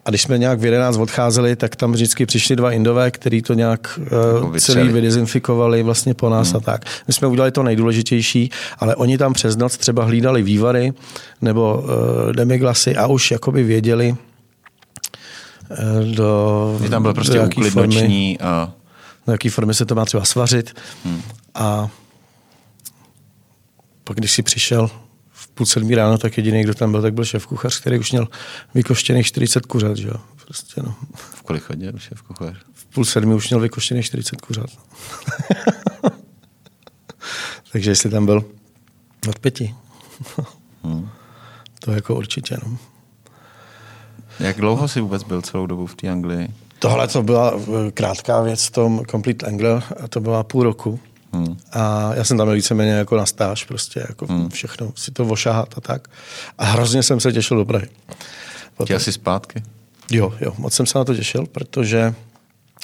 a když jsme nějak v 11 odcházeli, tak tam vždycky přišli dva indové, kteří to nějak uh, celý vydezinfikovali vlastně po nás hmm. a tak. My jsme udělali to nejdůležitější, ale oni tam přes noc třeba hlídali vývary nebo uh, demiglasy a už jakoby věděli, do, Je tam byl prostě uklidnoční a... Do jaký formy se to má třeba svařit. Hmm. A pak, když si přišel půl sedmí ráno, tak jediný, kdo tam byl, tak byl šéf kuchař, který už měl vykoštěných 40 kuřat. Že? Prostě, no. V kolik chodil šéf kuchař? V půl sedmi už měl vykoštěných 40 kuřat. Takže jestli tam byl od pěti. hmm. To jako určitě. No. Jak dlouho jsi vůbec byl celou dobu v té Anglii? Tohle to byla eh, krátká věc v tom Complete Angler a to byla půl roku. Hmm. A já jsem tam víceméně jako na stáž, prostě jako hmm. všechno si to ošahat a tak. A hrozně jsem se těšil do Prahy. Chtěl jsi zpátky? Jo, jo, moc jsem se na to těšil, protože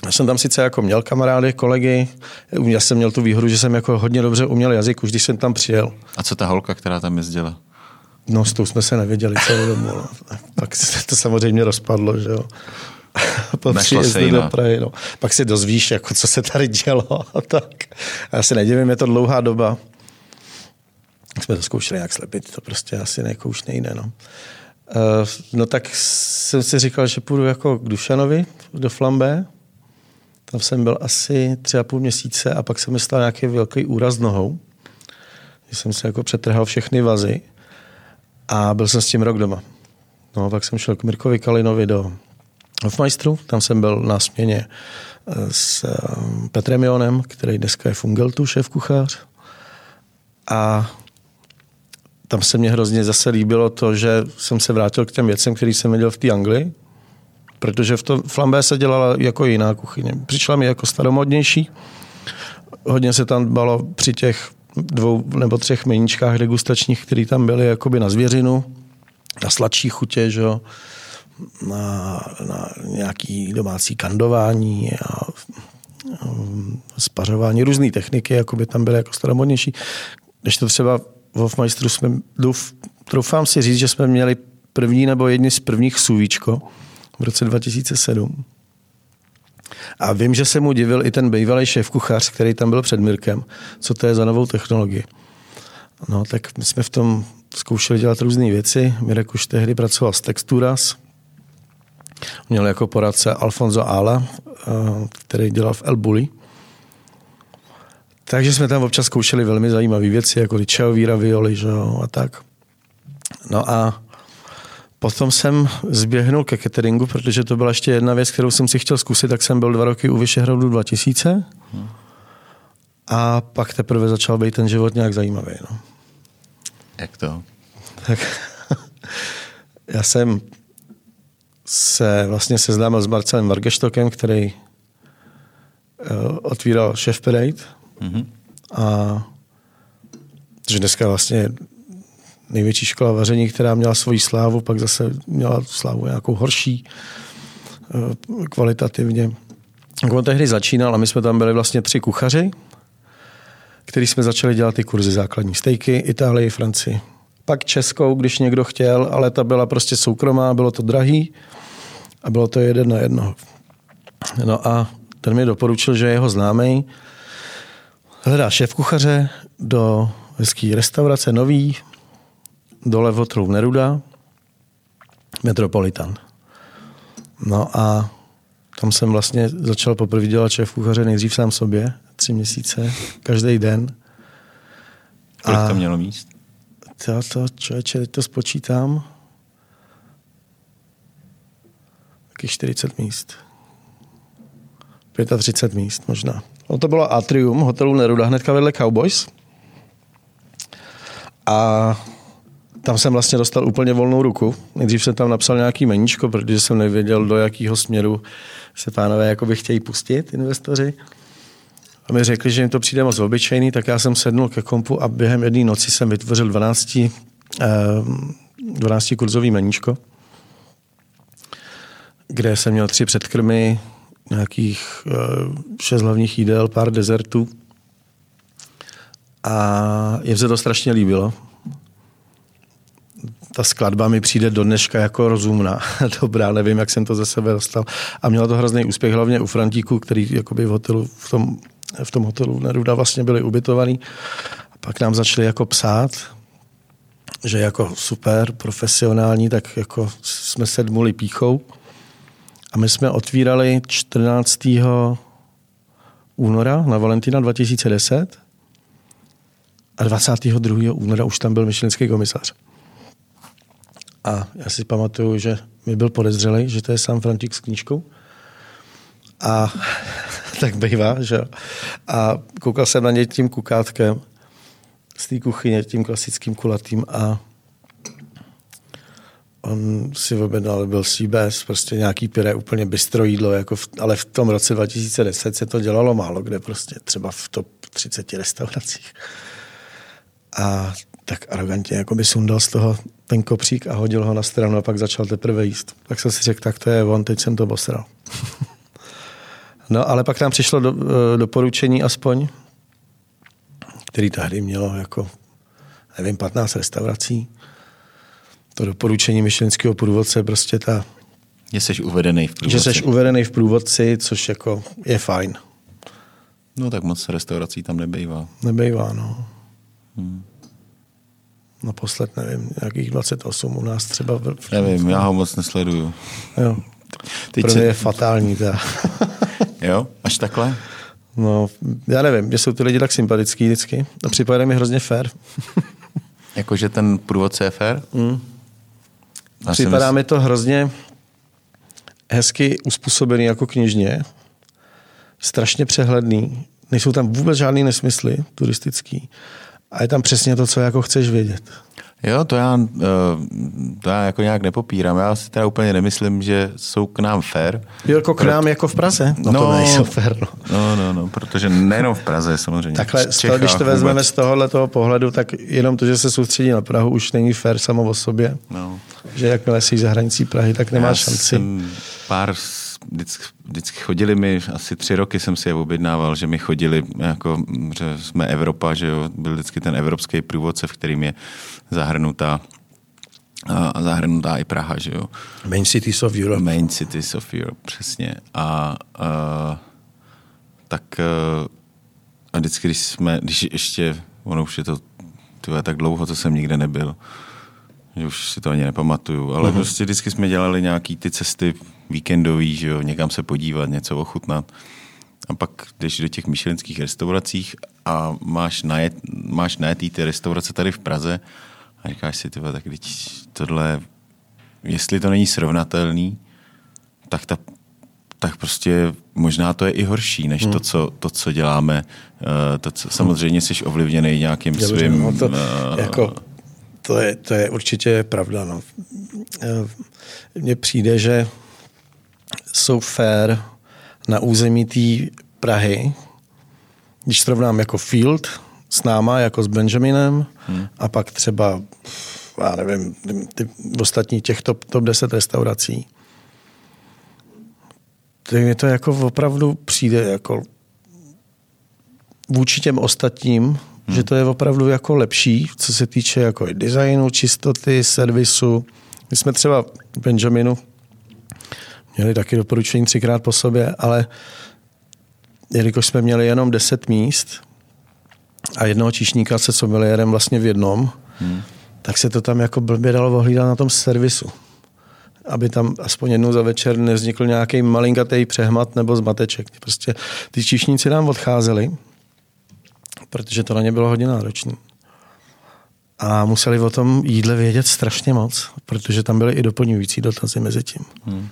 já jsem tam sice jako měl kamarády, kolegy, já jsem měl tu výhodu, že jsem jako hodně dobře uměl jazyk, už když jsem tam přijel. A co ta holka, která tam jezdila? No, s tou jsme se nevěděli celou dobu. No. Pak se to samozřejmě rozpadlo, že jo. po příjezdu do Prahy. No. Pak si dozvíš, jako, co se tady dělo a tak. Já si nedivím, je to dlouhá doba. Jsme to zkoušeli jak slepit, to prostě asi jako už nejde. No. Uh, no tak jsem si říkal, že půjdu jako k Dušanovi do Flambé. Tam jsem byl asi tři a půl měsíce a pak se mi stal nějaký velký úraz nohou. Že jsem se jako přetrhal všechny vazy a byl jsem s tím rok doma. No, pak jsem šel k Mirkovi Kalinovi do Hofmeisteru, tam jsem byl na směně eh, s eh, Petrem Jonem, který dneska je Fungeltu, šéf kuchař. A tam se mě hrozně zase líbilo to, že jsem se vrátil k těm věcem, který jsem viděl v té Anglii, protože v tom flambé se dělala jako jiná kuchyně. Přišla mi jako staromodnější. Hodně se tam balo při těch dvou nebo třech meníčkách degustačních, které tam byly jakoby na zvěřinu, na sladší chutě, že na, na nějaký domácí kandování a spařování, různé techniky, jako by tam byly jako staromodnější. Když to třeba v Hofmeisteru jsme, troufám si říct, že jsme měli první nebo jedni z prvních suvíčko v roce 2007. A vím, že se mu divil i ten bývalý šéf kuchař, který tam byl před Mirkem, co to je za novou technologii. No, tak my jsme v tom zkoušeli dělat různé věci. Mirek už tehdy pracoval s Texturas, Měl jako poradce Alfonso Ala, eh, který dělal v El Bulli. Takže jsme tam občas zkoušeli velmi zajímavé věci, jako ličeový ravioli že jo, a tak. No a potom jsem zběhnul ke cateringu, protože to byla ještě jedna věc, kterou jsem si chtěl zkusit, tak jsem byl dva roky u Vyšehradu 2000 a pak teprve začal být ten život nějak zajímavý. No. Jak to? Tak já jsem se vlastně seznámil s Marcelem Vargeštokem, který uh, otvíral Chef Parade. Mm-hmm. A že dneska vlastně největší škola vaření, která měla svoji slávu, pak zase měla slávu nějakou horší uh, kvalitativně. On tehdy začínal a my jsme tam byli vlastně tři kuchaři, který jsme začali dělat ty kurzy základní stejky, Itálii, Francii. Pak Českou, když někdo chtěl, ale ta byla prostě soukromá, bylo to drahý a bylo to jeden na jedno. No a ten mi doporučil, že jeho známý hledá šéf kuchaře do hezký restaurace nový, dole v hotelu Neruda, Metropolitan. No a tam jsem vlastně začal poprvé dělat šéf kuchaře nejdřív sám sobě, tři měsíce, každý den. Kolik a to mělo míst? To, to, člověče, teď to spočítám. taky 40 míst. 35 míst možná. No to bylo Atrium, hotelu Neruda, hnedka vedle Cowboys. A tam jsem vlastně dostal úplně volnou ruku. Nejdřív jsem tam napsal nějaký meníčko, protože jsem nevěděl, do jakého směru se pánové jakoby chtějí pustit, investoři. A mi řekli, že jim to přijde moc obyčejný, tak já jsem sednul ke kompu a během jedné noci jsem vytvořil 12, 12 kurzový meníčko, kde jsem měl tři předkrmy, nějakých eh, šest hlavních jídel, pár dezertů. A jim se to strašně líbilo ta skladba mi přijde do dneška jako rozumná. Dobrá, nevím, jak jsem to ze sebe dostal. A mělo to hrozný úspěch, hlavně u Frantíku, který jakoby v hotelu, v tom, v tom hotelu Neruda vlastně byli ubytovaní. A pak nám začali jako psát, že jako super, profesionální, tak jako jsme sedmuli píchou. A my jsme otvírali 14. února na Valentína 2010 a 22. února už tam byl myšlenský komisař. A já si pamatuju, že mi byl podezřelý, že to je sám Frantík s knížkou. A tak bývá, že A koukal jsem na něj tím kukátkem z té kuchyně, tím klasickým kulatým a on si objednal, byl CBS, prostě nějaký pyré, úplně bystro jídlo, jako v, ale v tom roce 2010 se to dělalo málo kde, prostě třeba v top 30 restauracích. A tak arrogantně jako by sundal z toho ten kopřík a hodil ho na stranu a pak začal teprve jíst. Tak jsem si řekl, tak to je on, teď jsem to posral. no ale pak nám přišlo do, eh, doporučení aspoň, který tehdy mělo jako, nevím, 15 restaurací. To doporučení myšlenského průvodce prostě ta... Že jsi uvedený v průvodci. Že jsi uvedený v průvodci, což jako je fajn. No tak moc restaurací tam nebejvá. Nebejvá, no. Hmm naposled, nevím, nějakých 28 u nás třeba. V, nevím, já ho moc nesleduju. Jo. Teď Pro mě se... je fatální. Ta. jo, až takhle? No, já nevím, že jsou ty lidi tak sympatický vždycky a připadá mi hrozně fér. Jakože ten průvodce je fér? Mm. Připadá mysl... mi to hrozně hezky uspůsobený jako knižně, strašně přehledný, nejsou tam vůbec žádný nesmysly turistický a je tam přesně to, co jako chceš vědět. Jo, to já, eh, to já jako nějak nepopírám. Já si teda úplně nemyslím, že jsou k nám fair. Jo, jako k nám Proto... jako v Praze? No, no to nejsou fair, no. No, no, no, protože nejenom v Praze samozřejmě. Takhle, z toho, když to vezmeme vůbec. z tohohle toho pohledu, tak jenom to, že se soustředí na Prahu, už není fair samo o sobě. No. Že jakmile jsi za hranicí Prahy, tak nemáš já šanci. Jsem pár vždycky, vždycky chodili mi, asi tři roky jsem si je objednával, že mi chodili, jako, že jsme Evropa, že jo, byl vždycky ten evropský průvodce, v kterým je zahrnutá a zahrnutá i Praha, že jo. Main Cities of Europe. Main Cities of Europe, přesně. A, a tak a vždycky, když jsme, když ještě, ono už je to tyhle, tak dlouho, to jsem nikde nebyl, že už si to ani nepamatuju, ale uh-huh. prostě vždycky jsme dělali nějaký ty cesty víkendový, že jo, někam se podívat, něco ochutnat. A pak jdeš do těch myšelinských restauracích a máš, najet, máš najetý ty restaurace tady v Praze a říkáš si, tyhle, tak teď tohle, jestli to není srovnatelný, tak ta tak prostě možná to je i horší, než hmm. to, co, to, co děláme. Uh, to, co, samozřejmě jsi ovlivněný nějakým Dobře, svým... No to, uh, jako, to, je, to je určitě pravda. No. Eh, mně přijde, že jsou fair na území té Prahy, když srovnám jako Field s náma, jako s Benjaminem hmm. a pak třeba, já nevím, ty ostatní těch top, top 10 restaurací, tak mi to jako opravdu přijde jako vůči těm ostatním, hmm. že to je opravdu jako lepší, co se týče jako designu, čistoty, servisu. My jsme třeba v Benjaminu měli taky doporučení třikrát po sobě, ale jelikož jsme měli jenom 10 míst a jednoho číšníka se someliérem vlastně v jednom, hmm. tak se to tam jako blbě dalo ohlídat na tom servisu. Aby tam aspoň jednou za večer nevznikl nějaký malinkatý přehmat nebo zmateček. Prostě ty číšníci nám odcházeli, protože to na ně bylo hodně náročné. A museli o tom jídle vědět strašně moc, protože tam byly i doplňující dotazy mezi tím. Hmm.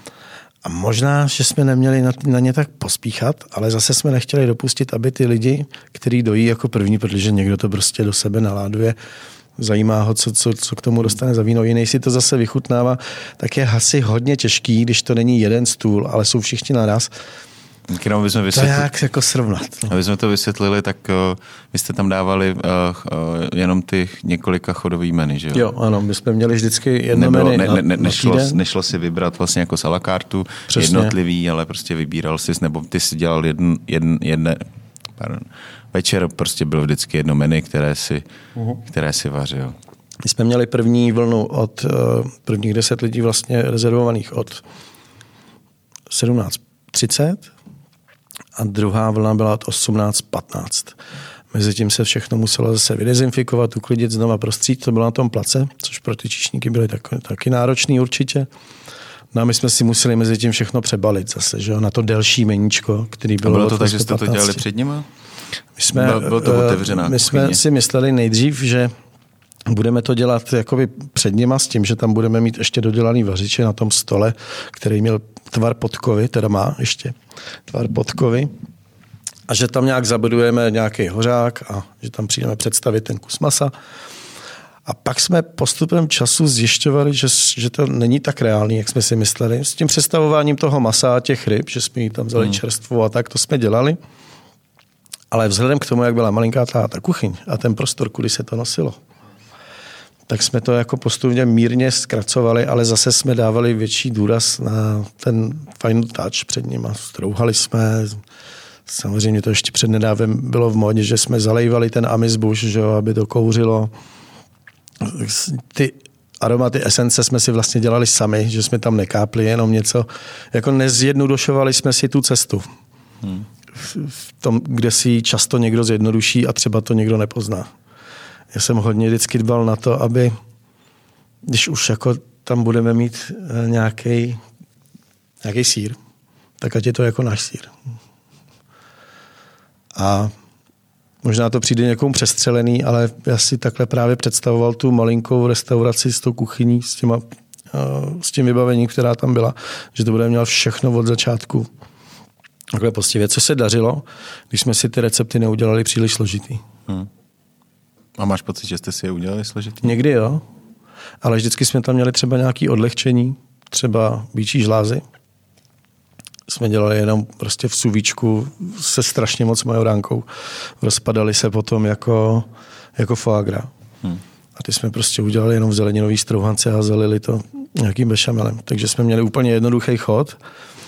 A možná, že jsme neměli na, na ně tak pospíchat, ale zase jsme nechtěli dopustit, aby ty lidi, kteří dojí jako první, protože někdo to prostě do sebe naláduje, zajímá ho, co, co, co k tomu dostane za víno. Jiný si to zase vychutnává, tak je asi hodně těžký, když to není jeden stůl, ale jsou všichni naraz. Jenom bychom To vysvětlili, jak jako srovnat. no. aby jsme to vysvětlili, tak uh, vy jste tam dávali uh, uh, jenom ty několika chodový menu, že jo? Jo, ano, my jsme měli vždycky jedno Nebylo, menu ne, na, ne, ne, na nešlo, týden. nešlo si vybrat vlastně jako z a la kartu Přesně. jednotlivý, ale prostě vybíral jsi, nebo ty si dělal jedn, jedn, jedne, pardon, večer prostě bylo vždycky jedno menu, které si, Mhm. které si vařil. My jsme měli první vlnu od prvních deset lidí vlastně rezervovaných od 17.30 a druhá vlna byla od 18.15. Mezitím se všechno muselo zase vydezinfikovat, uklidit, znova prostřít. To bylo na tom place, což pro ty číšníky byly tak, taky náročný určitě. No a my jsme si museli mezi tím všechno přebalit zase, že jo, na to delší meníčko, který A bylo bylo od to tak, že jste to 15. dělali před nima? My jsme, Byl- byl to eh, otevřená My jsme kuchyně? si mysleli nejdřív, že budeme to dělat jakoby před nima s tím, že tam budeme mít ještě dodělaný vařiče na tom stole, který měl tvar podkovy, teda má ještě tvar podkovy. A že tam nějak zabudujeme nějaký hořák a že tam přijdeme představit ten kus masa. A pak jsme postupem času zjišťovali, že, že to není tak reálný, jak jsme si mysleli. S tím představováním toho masa a těch ryb, že jsme ji tam vzali hmm. čerstvou a tak, to jsme dělali. Ale vzhledem k tomu, jak byla malinká ta, ta kuchyň a ten prostor, kudy se to nosilo, tak jsme to jako postupně mírně zkracovali, ale zase jsme dávali větší důraz na ten final touch před nima. Strouhali jsme, samozřejmě to ještě před nedávem bylo v modě, že jsme zalejvali ten amizbuš, že jo, aby to kouřilo. Ty aromaty, esence jsme si vlastně dělali sami, že jsme tam nekápli jenom něco. Jako nezjednodušovali jsme si tu cestu. Hmm. V tom, kde si často někdo zjednoduší a třeba to někdo nepozná. Já jsem hodně vždycky dbal na to, aby když už jako tam budeme mít nějaký nějaký sír, tak ať je to jako náš sír. A možná to přijde někomu přestřelený, ale já si takhle právě představoval tu malinkou restauraci s tou kuchyní, s, těma, eh, s tím vybavením, která tam byla, že to bude měl všechno od začátku. Takhle postivě. Co se dařilo, když jsme si ty recepty neudělali příliš složitý. Hmm. A máš pocit, že jste si je udělali složitý? Někdy jo, ale vždycky jsme tam měli třeba nějaké odlehčení, třeba bíčí žlázy. Jsme dělali jenom prostě v suvíčku se strašně moc majoránkou. Rozpadaly se potom jako, jako foie gras. Hmm. A ty jsme prostě udělali jenom v zeleninový strouhance a zalili to nějakým bešamelem. Takže jsme měli úplně jednoduchý chod,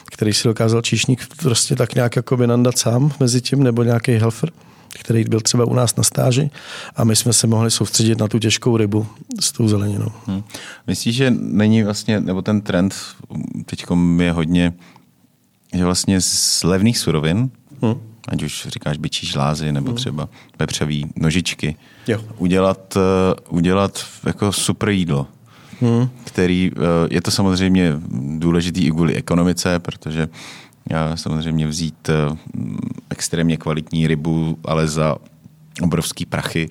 který si dokázal číšník prostě tak nějak jako by nandat sám mezi tím, nebo nějaký helfer který byl třeba u nás na stáži a my jsme se mohli soustředit na tu těžkou rybu s tou zeleninou. Hmm. Myslíš, že není vlastně, nebo ten trend teď je hodně, že vlastně z levných surovin, hmm. ať už říkáš byčí žlázy nebo hmm. třeba pepřový nožičky, jo. udělat, uh, udělat jako super jídlo. Hmm. Který, uh, je to samozřejmě důležitý i kvůli ekonomice, protože samozřejmě vzít uh, extrémně kvalitní rybu, ale za obrovský prachy.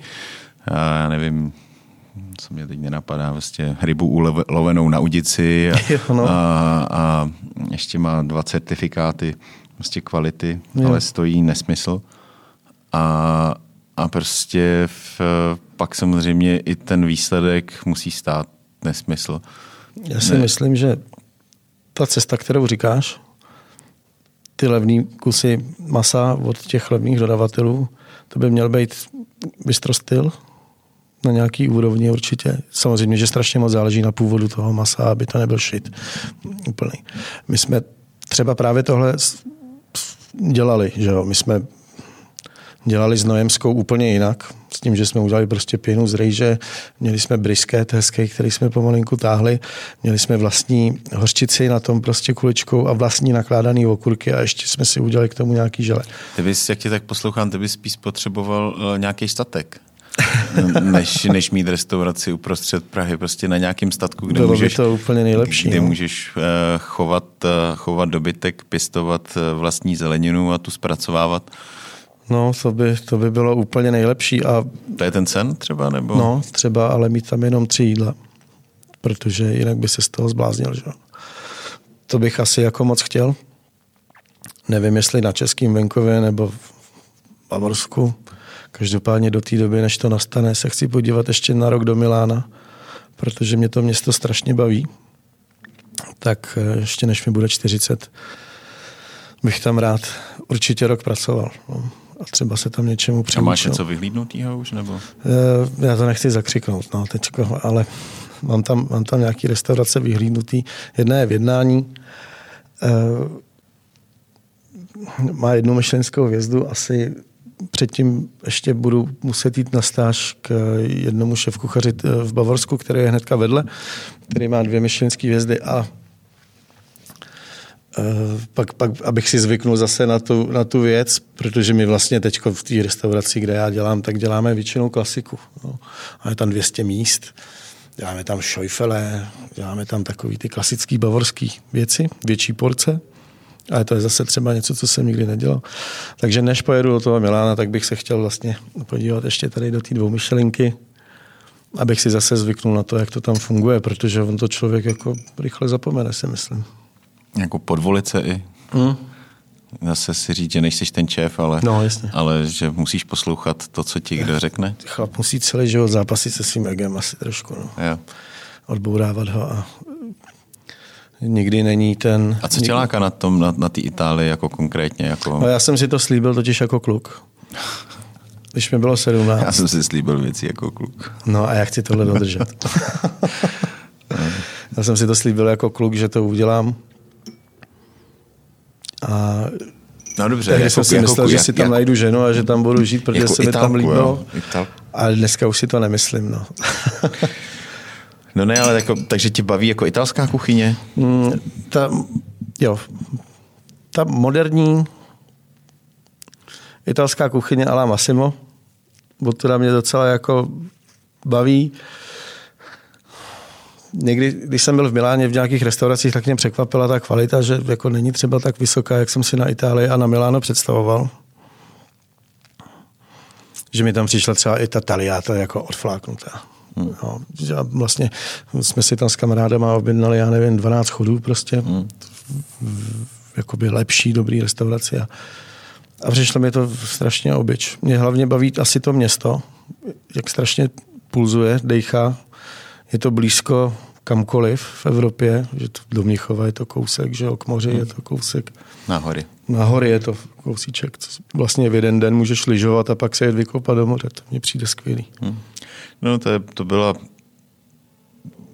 Já nevím, co mě teď nenapadá, vlastně rybu ulovenou na udici a, jo, no. a, a ještě má dva certifikáty vlastně kvality, jo. ale stojí nesmysl. A, a prostě v, pak samozřejmě i ten výsledek musí stát nesmysl. Já si ne. myslím, že ta cesta, kterou říkáš, ty levný kusy masa od těch levných dodavatelů, to by měl být bystrostyl na nějaký úrovni určitě. Samozřejmě, že strašně moc záleží na původu toho masa, aby to nebyl šit úplný. My jsme třeba právě tohle dělali, že jo? My jsme dělali s Nojemskou úplně jinak, s tím, že jsme udělali prostě pěnu z rejže, měli jsme brisket hezký, který jsme pomalinku táhli, měli jsme vlastní hořčici na tom prostě kuličkou a vlastní nakládaný okurky a ještě jsme si udělali k tomu nějaký žele. Ty bys, jak tě tak poslouchám, ty bys spíš potřeboval uh, nějaký statek. než, než mít restauraci uprostřed Prahy, prostě na nějakém statku, kde Bylo můžeš, by to úplně nejlepší, kde no. můžeš uh, chovat, uh, chovat dobytek, pěstovat uh, vlastní zeleninu a tu zpracovávat. No, to by, to by bylo úplně nejlepší. A, to je ten sen třeba? Nebo? No, třeba, ale mít tam jenom tři jídla, protože jinak by se z toho zbláznil. Že? To bych asi jako moc chtěl. Nevím, jestli na českém venkově nebo v Bavorsku, Každopádně do té doby, než to nastane, se chci podívat ještě na rok do Milána, protože mě to město strašně baví. Tak eh, ještě než mi bude 40, bych tam rád určitě rok pracoval. No. A třeba se tam něčemu přiučil. A máš něco vyhlídnutýho už? Nebo? Eh, já to nechci zakřiknout, no, teďko, ale mám tam, mám tam nějaký restaurace vyhlídnutý. Jedna je v jednání, eh, má jednu myšlenskou hvězdu, asi předtím ještě budu muset jít na stáž k jednomu šéf-kuchaři v Bavorsku, který je hnedka vedle, který má dvě myšlenské hvězdy a pak, pak, abych si zvyknul zase na tu, na tu věc, protože my vlastně teď v té restauraci, kde já dělám, tak děláme většinou klasiku. No. Máme tam 200 míst, děláme tam šojfele, děláme tam takový ty klasické bavorské věci, větší porce. Ale to je zase třeba něco, co jsem nikdy nedělal. Takže než pojedu do toho Milána, tak bych se chtěl vlastně podívat ještě tady do té dvoumyšelinky, abych si zase zvyknul na to, jak to tam funguje, protože on to člověk jako rychle zapomene, si myslím. Jako podvolit se i? Hmm. Zase si říct, že nejsi ten šéf, ale, no, jasně. ale že musíš poslouchat to, co ti kdo řekne. Chlap musí celý život zápasit se svým egem asi trošku. No. Jo. Odbourávat ho a nikdy není ten... A co tě láká na tom, na, na té Itálii jako konkrétně? Jako... No, já jsem si to slíbil totiž jako kluk. Když mi bylo 17. Já jsem si slíbil věci jako kluk. No a já chci tohle dodržet. já jsem si to slíbil jako kluk, že to udělám. A No dobře, Tehdy jako, jsem si jako, myslel, jako, že si tam jako, najdu ženu a že tam budu žít, protože jako se mi tam líbilo. Ale dneska už si to nemyslím. No. no ne, ale jako, takže ti baví jako italská kuchyně? Mm, ta, jo. Ta moderní italská kuchyně ala Massimo, bo teda mě docela jako baví někdy, když jsem byl v Miláně v nějakých restauracích, tak mě překvapila ta kvalita, že jako není třeba tak vysoká, jak jsem si na Itálii a na Miláno představoval. Že mi tam přišla třeba i ta taliáta jako odfláknutá. Hmm. No, vlastně jsme si tam s kamarádama objednali, já nevím, 12 chodů prostě. Hmm. Jakoby lepší, dobrý restauraci. A, a přišlo mi to strašně obyč. Mě hlavně baví asi to město, jak strašně pulzuje, dejchá je to blízko kamkoliv v Evropě, že to do Mnichova je to kousek, že k moři je to kousek. Na hory. Na hory je to kousíček. Vlastně v jeden den můžeš lyžovat a pak se jet vykopat do moře. To mně přijde skvělý. Hmm. No to, je, to byla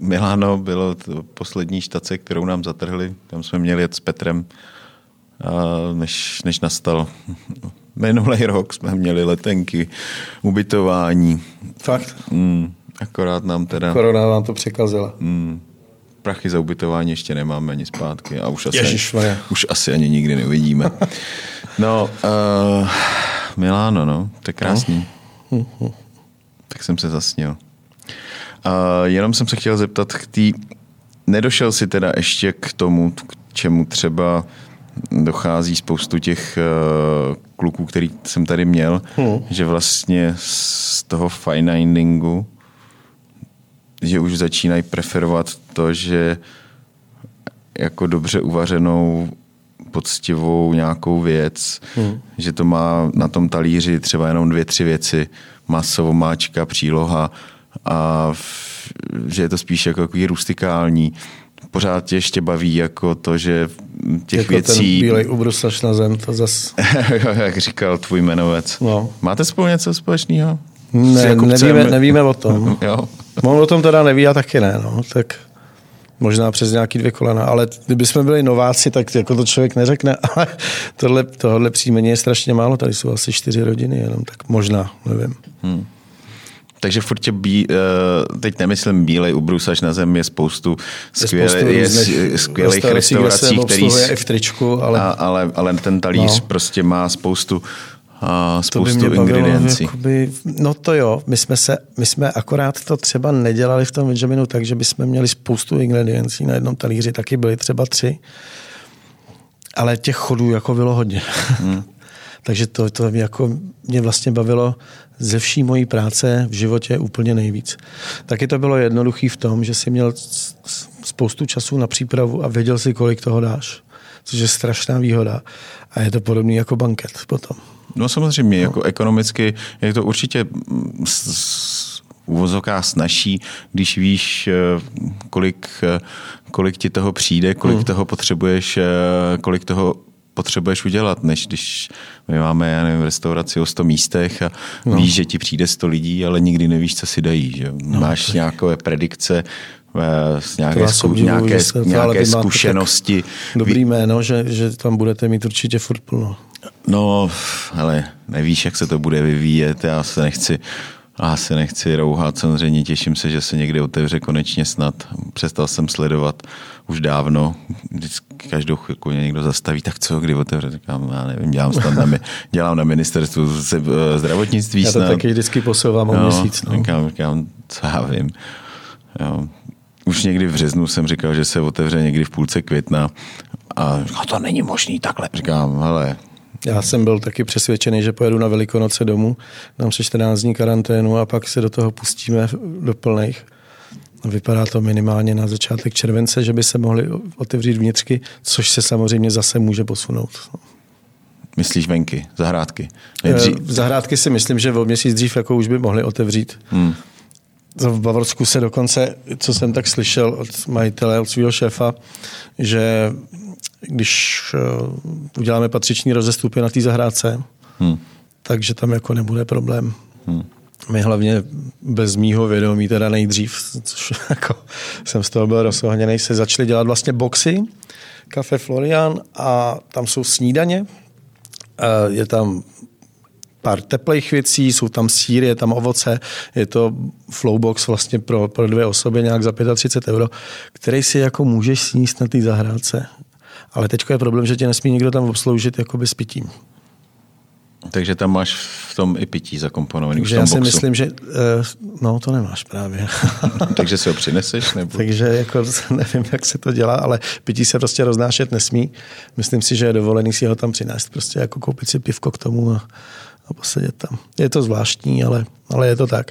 Miláno bylo to poslední štace, kterou nám zatrhli. Tam jsme měli jet s Petrem, než, než nastal minulý rok, jsme měli letenky, ubytování. Fakt? Mm. Akorát nám teda... Korona nám to překazila. Mm, prachy za ubytování ještě nemáme ani zpátky a už asi, už asi ani nikdy neuvidíme. no, uh, Miláno, no, to je krásný. No. Tak jsem se zasnil. Uh, jenom jsem se chtěl zeptat k tý... Nedošel si teda ještě k tomu, k čemu třeba dochází spoustu těch uh, kluků, který jsem tady měl, hmm. že vlastně z toho fine diningu že už začínají preferovat to, že jako dobře uvařenou poctivou nějakou věc, hmm. že to má na tom talíři třeba jenom dvě, tři věci, maso, vomáčka, příloha a v, že je to spíš jako takový rustikální. Pořád tě ještě baví jako to, že těch jako věcí... ten bílej ubrusač na zem, to zas... Jak říkal tvůj jmenovec. No. Máte spolu něco společného? Ne, jako nevíme, nevíme o tom. jo. On o tom teda neví, a taky ne. No. Tak možná přes nějaký dvě kolena, ale kdyby jsme byli nováci, tak jako to člověk neřekne, ale tohle, tohle příjmení je strašně málo, tady jsou asi čtyři rodiny jenom, tak možná, nevím. Hmm. Takže furt tě bí, eh, teď nemyslím bílej ubrusač na zemi, je spoustu, skvěle, je spoustu je skvělých restaurací, který v tričku, ale... A, ale, ale ten talíř no. prostě má spoustu a spoustu to by mě ingrediencí. Jakoby, no to jo, my jsme, se, my jsme akorát to třeba nedělali v tom Benjaminu tak, že bychom měli spoustu ingrediencí na jednom talíři, taky byly třeba tři, ale těch chodů jako bylo hodně. Hmm. Takže to, to jako mě vlastně bavilo ze vší mojí práce v životě úplně nejvíc. Taky to bylo jednoduchý v tom, že si měl spoustu času na přípravu a věděl si, kolik toho dáš. Což je strašná výhoda. A je to podobný jako banket potom. No samozřejmě, no. jako ekonomicky je to určitě s uvozovká snaží, když víš, eh, kolik, eh, kolik ti toho přijde, kolik hmm. toho potřebuješ, eh, kolik toho potřebuješ udělat, než když my máme, já nevím, restauraci o 100 místech a no. víš, že ti přijde 100 lidí, ale nikdy nevíš, co si dají. Že? No, Máš tak. nějaké predikce, nějaké, zku, nějaké, nějaké zkušenosti. Dobrý jméno, že, že tam budete mít určitě furt plno. No, ale nevíš, jak se to bude vyvíjet. Já se nechci já se nechci rouhat, samozřejmě těším se, že se někdy otevře konečně snad. Přestal jsem sledovat už dávno, vždycky každou chvilku mě někdo zastaví, tak co, kdy otevře, říkám, já nevím, dělám, snad na, dělám na ministerstvu zdravotnictví Já to snad. taky vždycky posouvám o no, měsíc. No. Říkám, říkám, co já vím. Jo. Už někdy v březnu jsem říkal, že se otevře někdy v půlce května a říkal, to není možný takhle. Říkám, hele, já jsem byl taky přesvědčený, že pojedu na Velikonoce domů, dám se 14 dní karanténu a pak se do toho pustíme do plných. Vypadá to minimálně na začátek července, že by se mohly otevřít vnitřky, což se samozřejmě zase může posunout. Myslíš venky, zahrádky? Nejdřív... Eh, zahrádky si myslím, že o měsíc dřív jako už by mohly otevřít. Hmm. V Bavorsku se dokonce, co jsem tak slyšel od majitele, od svého šéfa, že když eh, uděláme patřiční rozestupy na té zahrádce, hmm. takže tam jako nebude problém. Hmm. My hlavně bez mýho vědomí, teda nejdřív, což jako jsem z toho byl rozhohněný, se začali dělat vlastně boxy, kafe Florian a tam jsou snídaně, eh, je tam pár teplých věcí, jsou tam síry, je tam ovoce, je to flowbox vlastně pro, pro dvě osoby nějak za 35 euro, který si jako můžeš sníst na té zahrádce. Ale teď je problém, že tě nesmí nikdo tam obsloužit jakoby s pitím. Takže tam máš v tom i pití zakomponovaný Takže já si boxu. myslím, že uh, no to nemáš právě. Takže si ho přineseš? Nebo? Takže jako nevím, jak se to dělá, ale pití se prostě roznášet nesmí. Myslím si, že je dovolený si ho tam přinést. Prostě jako koupit si pivko k tomu a, a posedět tam. Je to zvláštní, ale, ale je to tak.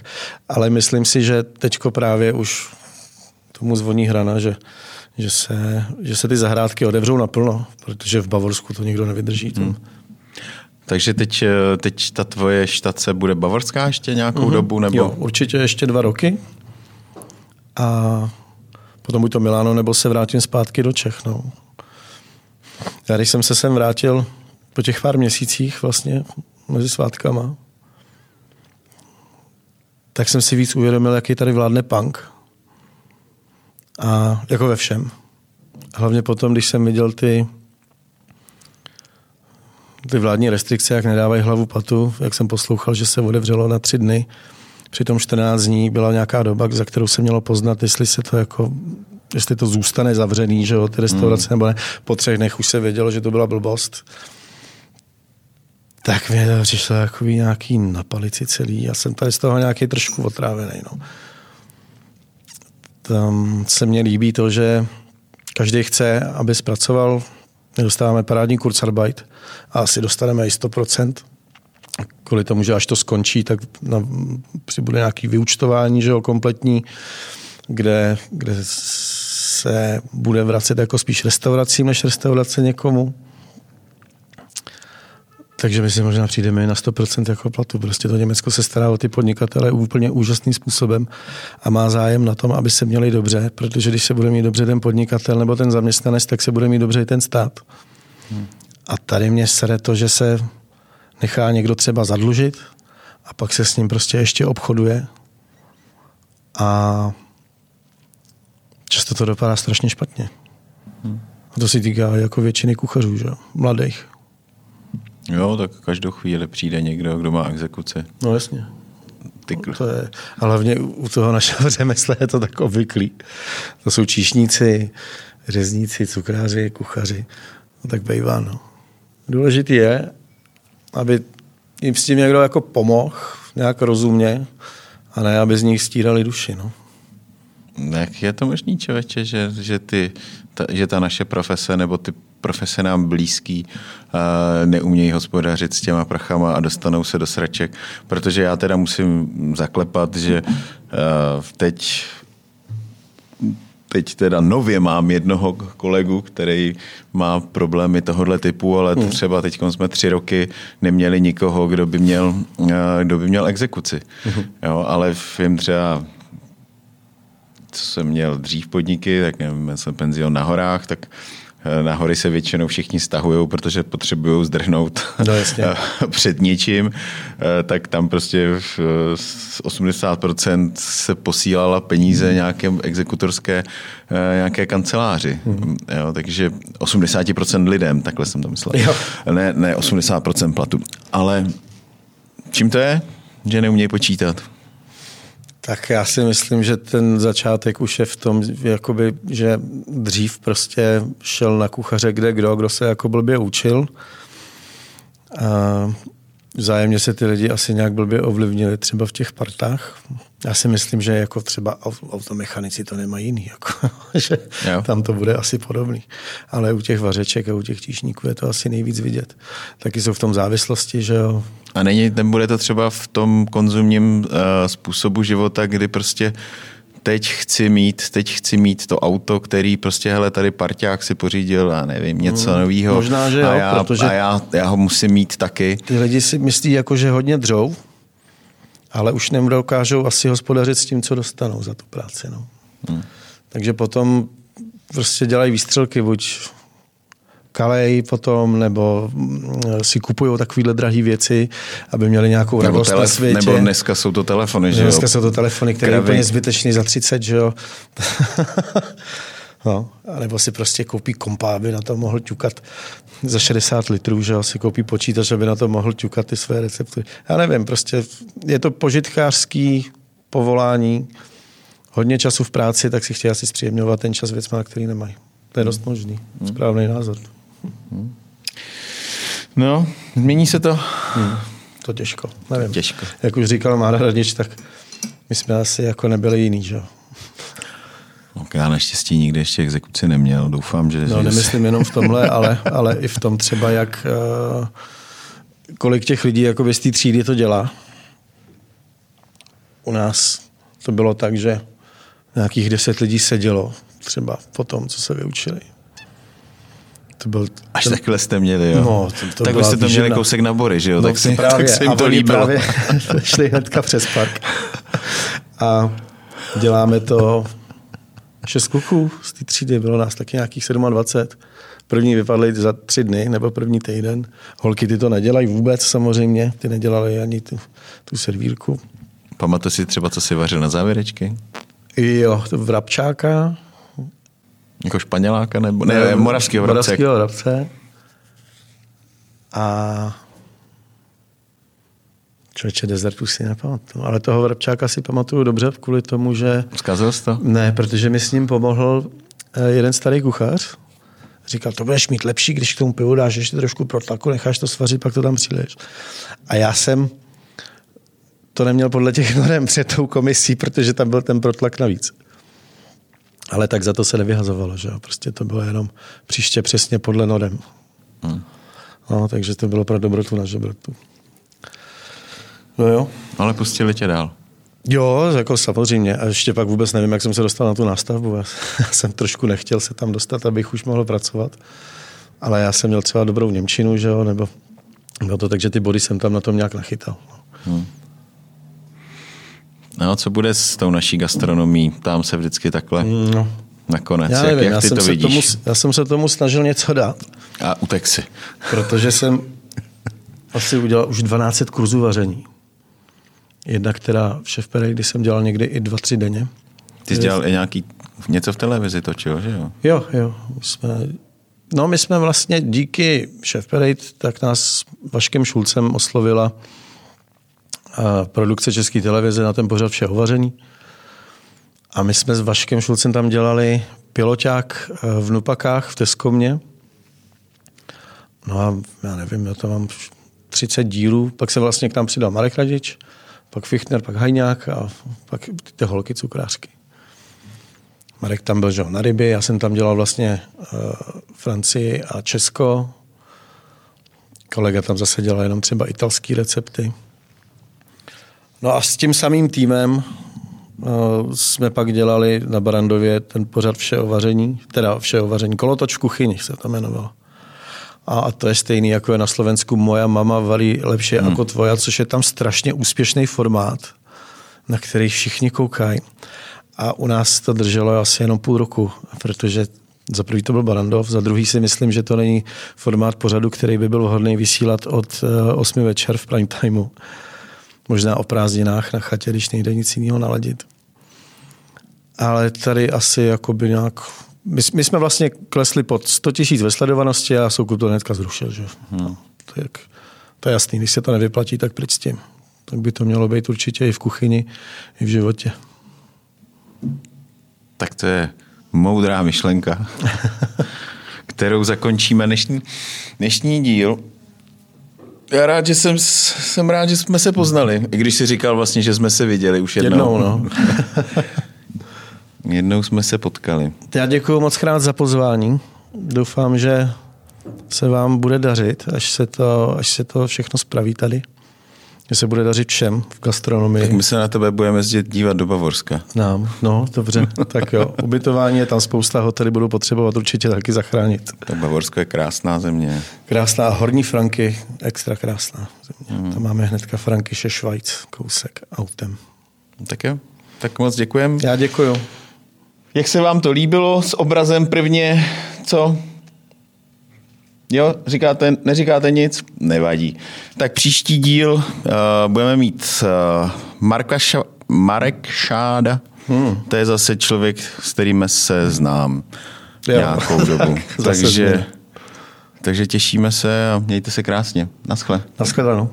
Ale myslím si, že teďko právě už tomu zvoní hrana, že že se, že se ty zahrádky otevřou naplno, protože v Bavorsku to nikdo nevydrží. Hmm. Takže teď, teď ta tvoje štace bude bavorská ještě nějakou mm-hmm. dobu? Nebo? Jo, určitě ještě dva roky. A potom buď to Miláno, nebo se vrátím zpátky do Čech. No. Já když jsem se sem vrátil po těch pár měsících vlastně mezi svátkama, tak jsem si víc uvědomil, jaký tady vládne punk. A jako ve všem. Hlavně potom, když jsem viděl ty, ty vládní restrikce, jak nedávají hlavu patu, jak jsem poslouchal, že se otevřelo na tři dny, přitom 14 dní byla nějaká doba, za kterou se mělo poznat, jestli se to jako jestli to zůstane zavřený, že jo, ty restaurace, mm. nebo ne. Po třech dnech už se vědělo, že to byla blbost. Tak mě to přišlo jako nějaký napalici celý. Já jsem tady z toho nějaký trošku otrávený. No tam se mně líbí to, že každý chce, aby zpracoval. My dostáváme parádní Kurzarbeit a asi dostaneme i 100%. Kvůli tomu, že až to skončí, tak na, přibude nějaký vyučtování, že jo, kompletní, kde, kde se bude vracet jako spíš restauracím, než restaurace někomu. Takže my si možná přijdeme na 100% jako platu. Prostě to Německo se stará o ty podnikatele úplně úžasným způsobem a má zájem na tom, aby se měli dobře, protože když se bude mít dobře ten podnikatel nebo ten zaměstnanec, tak se bude mít dobře i ten stát. Hmm. A tady mě sere to, že se nechá někdo třeba zadlužit a pak se s ním prostě ještě obchoduje a často to dopadá strašně špatně. Hmm. A to si týká jako většiny kuchařů, že? mladých. Jo, tak každou chvíli přijde někdo, kdo má exekuci. No jasně. Tykl. To je, a hlavně u toho našeho řemesla je to tak obvyklý. To jsou číšníci, řezníci, cukráři, kuchaři. No tak bejvá, no. Důležitý je, aby jim s tím někdo jako pomohl, nějak rozumně, a ne, aby z nich stírali duši, no. Jak je to možný, člověče, že, že, ty, ta, že ta naše profese nebo ty profese nám blízký neumějí hospodařit s těma prachama a dostanou se do sraček, protože já teda musím zaklepat, že teď teď teda nově mám jednoho kolegu, který má problémy tohohle typu, ale hmm. třeba teď jsme tři roky neměli nikoho, kdo by měl, kdo by měl exekuci. Hmm. Jo, ale vím třeba co jsem měl dřív podniky, tak nevím, jsem penzion na horách, tak na hory se většinou všichni stahují, protože potřebují zdrhnout no, jasně. před ničím, eh, tak tam prostě 80% se posílala peníze hmm. nějaké exekutorské eh, nějaké kanceláři. Hmm. Jo, takže 80% lidem, takhle jsem to myslel. Jo. Ne, ne 80% platu. Ale čím to je? Že neumějí počítat. Tak já si myslím, že ten začátek už je v tom, jakoby, že dřív prostě šel na kuchaře kde kdo, kdo se jako blbě učil. A vzájemně se ty lidi asi nějak blbě ovlivnili třeba v těch partách. Já si myslím, že jako třeba automechanici to nemají jiný, jako, že jo. tam to bude asi podobný. Ale u těch vařeček a u těch tíšníků je to asi nejvíc vidět. Taky jsou v tom závislosti, že jo. A není, nebude to třeba v tom konzumním uh, způsobu života, kdy prostě teď chci mít, teď chci mít to auto, který prostě, hele, tady parťák si pořídil a nevím, něco hmm, nového. Možná, že jo, a já, protože a já, já, ho musím mít taky. Ty lidi si myslí, jako, že hodně dřou, ale už nedokážou asi hospodařit s tím, co dostanou za tu práci. No. Hmm. Takže potom prostě dělají výstřelky, buď kalej potom, nebo mm, si kupují takovéhle drahé věci, aby měli nějakou nebo radost telef- na světě. Nebo dneska jsou to telefony, že Dneska jo? jsou to telefony, které je úplně zbytečný za 30, že jo. no, nebo si prostě koupí kompa, aby na to mohl ťukat za 60 litrů, že jo, si koupí počítač, aby na to mohl ťukat ty své recepty. Já nevím, prostě je to požitkářský povolání, hodně času v práci, tak si chtějí asi zpříjemňovat ten čas věcma, který nemají. To je dost možný. Správný názor. No, změní se to? Hmm. To těžko, nevím. Těžko. Jak už říkal Mára Radič, tak my jsme asi jako nebyli jiný, že jo. Já naštěstí nikdy ještě exekuci neměl. Doufám, že... No, nemyslím jenom v tomhle, ale, ale i v tom třeba, jak uh, kolik těch lidí jako z té třídy to dělá. U nás to bylo tak, že nějakých deset lidí sedělo třeba po tom, co se vyučili. To byl, Až ten... takhle jste měli, jo? No, to, to tak byste to měli kousek na bory, že jo? No, tak, si, právě, tak se jim to líbilo. Právě šli hnedka přes park. A děláme to šest kluků z té třídy, bylo nás taky nějakých 27. První vypadly za tři dny nebo první týden. Holky ty to nedělají vůbec samozřejmě, ty nedělali ani tu, tu servírku. Pamatuješ si třeba, co si vařil na závěrečky? Jo, to vrabčáka, jako španěláka nebo ne, ne moravského vrabce. Moravského vrabce. A Člověče, dezertu si nepamatuju, ale toho vrabčáka si pamatuju dobře kvůli tomu, že... Zkazil jsi to? Ne, protože mi s ním pomohl eh, jeden starý kuchař. Říkal, to budeš mít lepší, když k tomu pivu dáš ještě trošku protlaku, necháš to svařit, pak to tam přiliješ. A já jsem to neměl podle těch norem před tou komisí, protože tam byl ten protlak navíc. Ale tak za to se nevyhazovalo, že jo? Prostě to bylo jenom příště přesně podle norem. Hmm. No, takže to bylo pro dobrotu na žebrotu. No jo. Ale pustili tě dál. Jo, jako samozřejmě. A ještě pak vůbec nevím, jak jsem se dostal na tu nástavbu. Já jsem trošku nechtěl se tam dostat, abych už mohl pracovat. Ale já jsem měl třeba dobrou Němčinu, že jo, nebo bylo to tak, že ty body jsem tam na tom nějak nachytal. Hmm. No, co bude s tou naší gastronomí? Tam se vždycky takhle no. nakonec. Já nevím, jak, jak ty jsem to se vidíš? Tomu, já jsem se tomu snažil něco dát. A utek si. Protože jsem asi udělal už 12 kurzů vaření. Jedna, která v Chef když jsem dělal někdy i dva, tři denně. Ty jsi dělal i nějaký, něco v televizi točil, že jo? Jo, jo. My jsme, no my jsme vlastně díky Chef tak nás Vaškem Šulcem oslovila produkce České televize na ten pořad Vše vaření. A my jsme s Vaškem Šulcem tam dělali piloťák eh, v Nupakách v Teskomě. No a já nevím, já to mám 30 dílů. Pak se vlastně k nám přidal Marek Radič, pak Fichtner, pak Hajňák a pak ty holky cukrářky. Marek tam byl že, na ryby, já jsem tam dělal vlastně uh, Francii a Česko. Kolega tam zase dělal jenom třeba italské recepty. No a s tím samým týmem jsme pak dělali na Barandově ten pořad vše o vaření, teda vše o vaření, kolotoč kuchyni se to jmenovalo. A to je stejný, jako je na Slovensku Moja mama varí lepší hmm. jako tvoja, což je tam strašně úspěšný formát, na který všichni koukají. A u nás to drželo asi jenom půl roku, protože za prvý to byl Barandov, za druhý si myslím, že to není formát pořadu, který by byl vhodný vysílat od 8 eh, večer v prime timeu. Možná o prázdninách na chatě, když nejde nic jiného naladit. Ale tady asi jako by nějak... My, my jsme vlastně klesli pod 100 tisíc ve sledovanosti a Soukup to hnedka zrušil. Že? Hmm. To, je, to je jasný, když se to nevyplatí, tak pryč s tím. Tak by to mělo být určitě i v kuchyni, i v životě. Tak to je moudrá myšlenka, kterou zakončíme dnešní, dnešní díl. Já rád, že jsem, jsem rád, že jsme se poznali, i když si říkal vlastně, že jsme se viděli už jednou. Jednou, no. jednou jsme se potkali. Já děkuji moc krát za pozvání. Doufám, že se vám bude dařit, až se to, až se to všechno spraví tady že se bude dařit všem v gastronomii. Tak my se na tebe budeme jezdit dívat do Bavorska. Nám, no, dobře. tak jo, ubytování je tam spousta, hotely budou potřebovat určitě taky zachránit. Tak Bavorsko je krásná země. Krásná, Horní Franky, extra krásná země. Hmm. Tam máme hnedka Frankyše Švajc, kousek autem. Tak jo, tak moc děkujem. Já děkuju. Jak se vám to líbilo s obrazem prvně, co? Jo, říkáte, neříkáte nic? Nevadí. Tak příští díl uh, budeme mít uh, Marka Ša- Marek Šáda. Hmm. To je zase člověk, s kterým se znám jo. nějakou dobu. takže, takže těšíme se a mějte se krásně. Naschle. Naschledanou.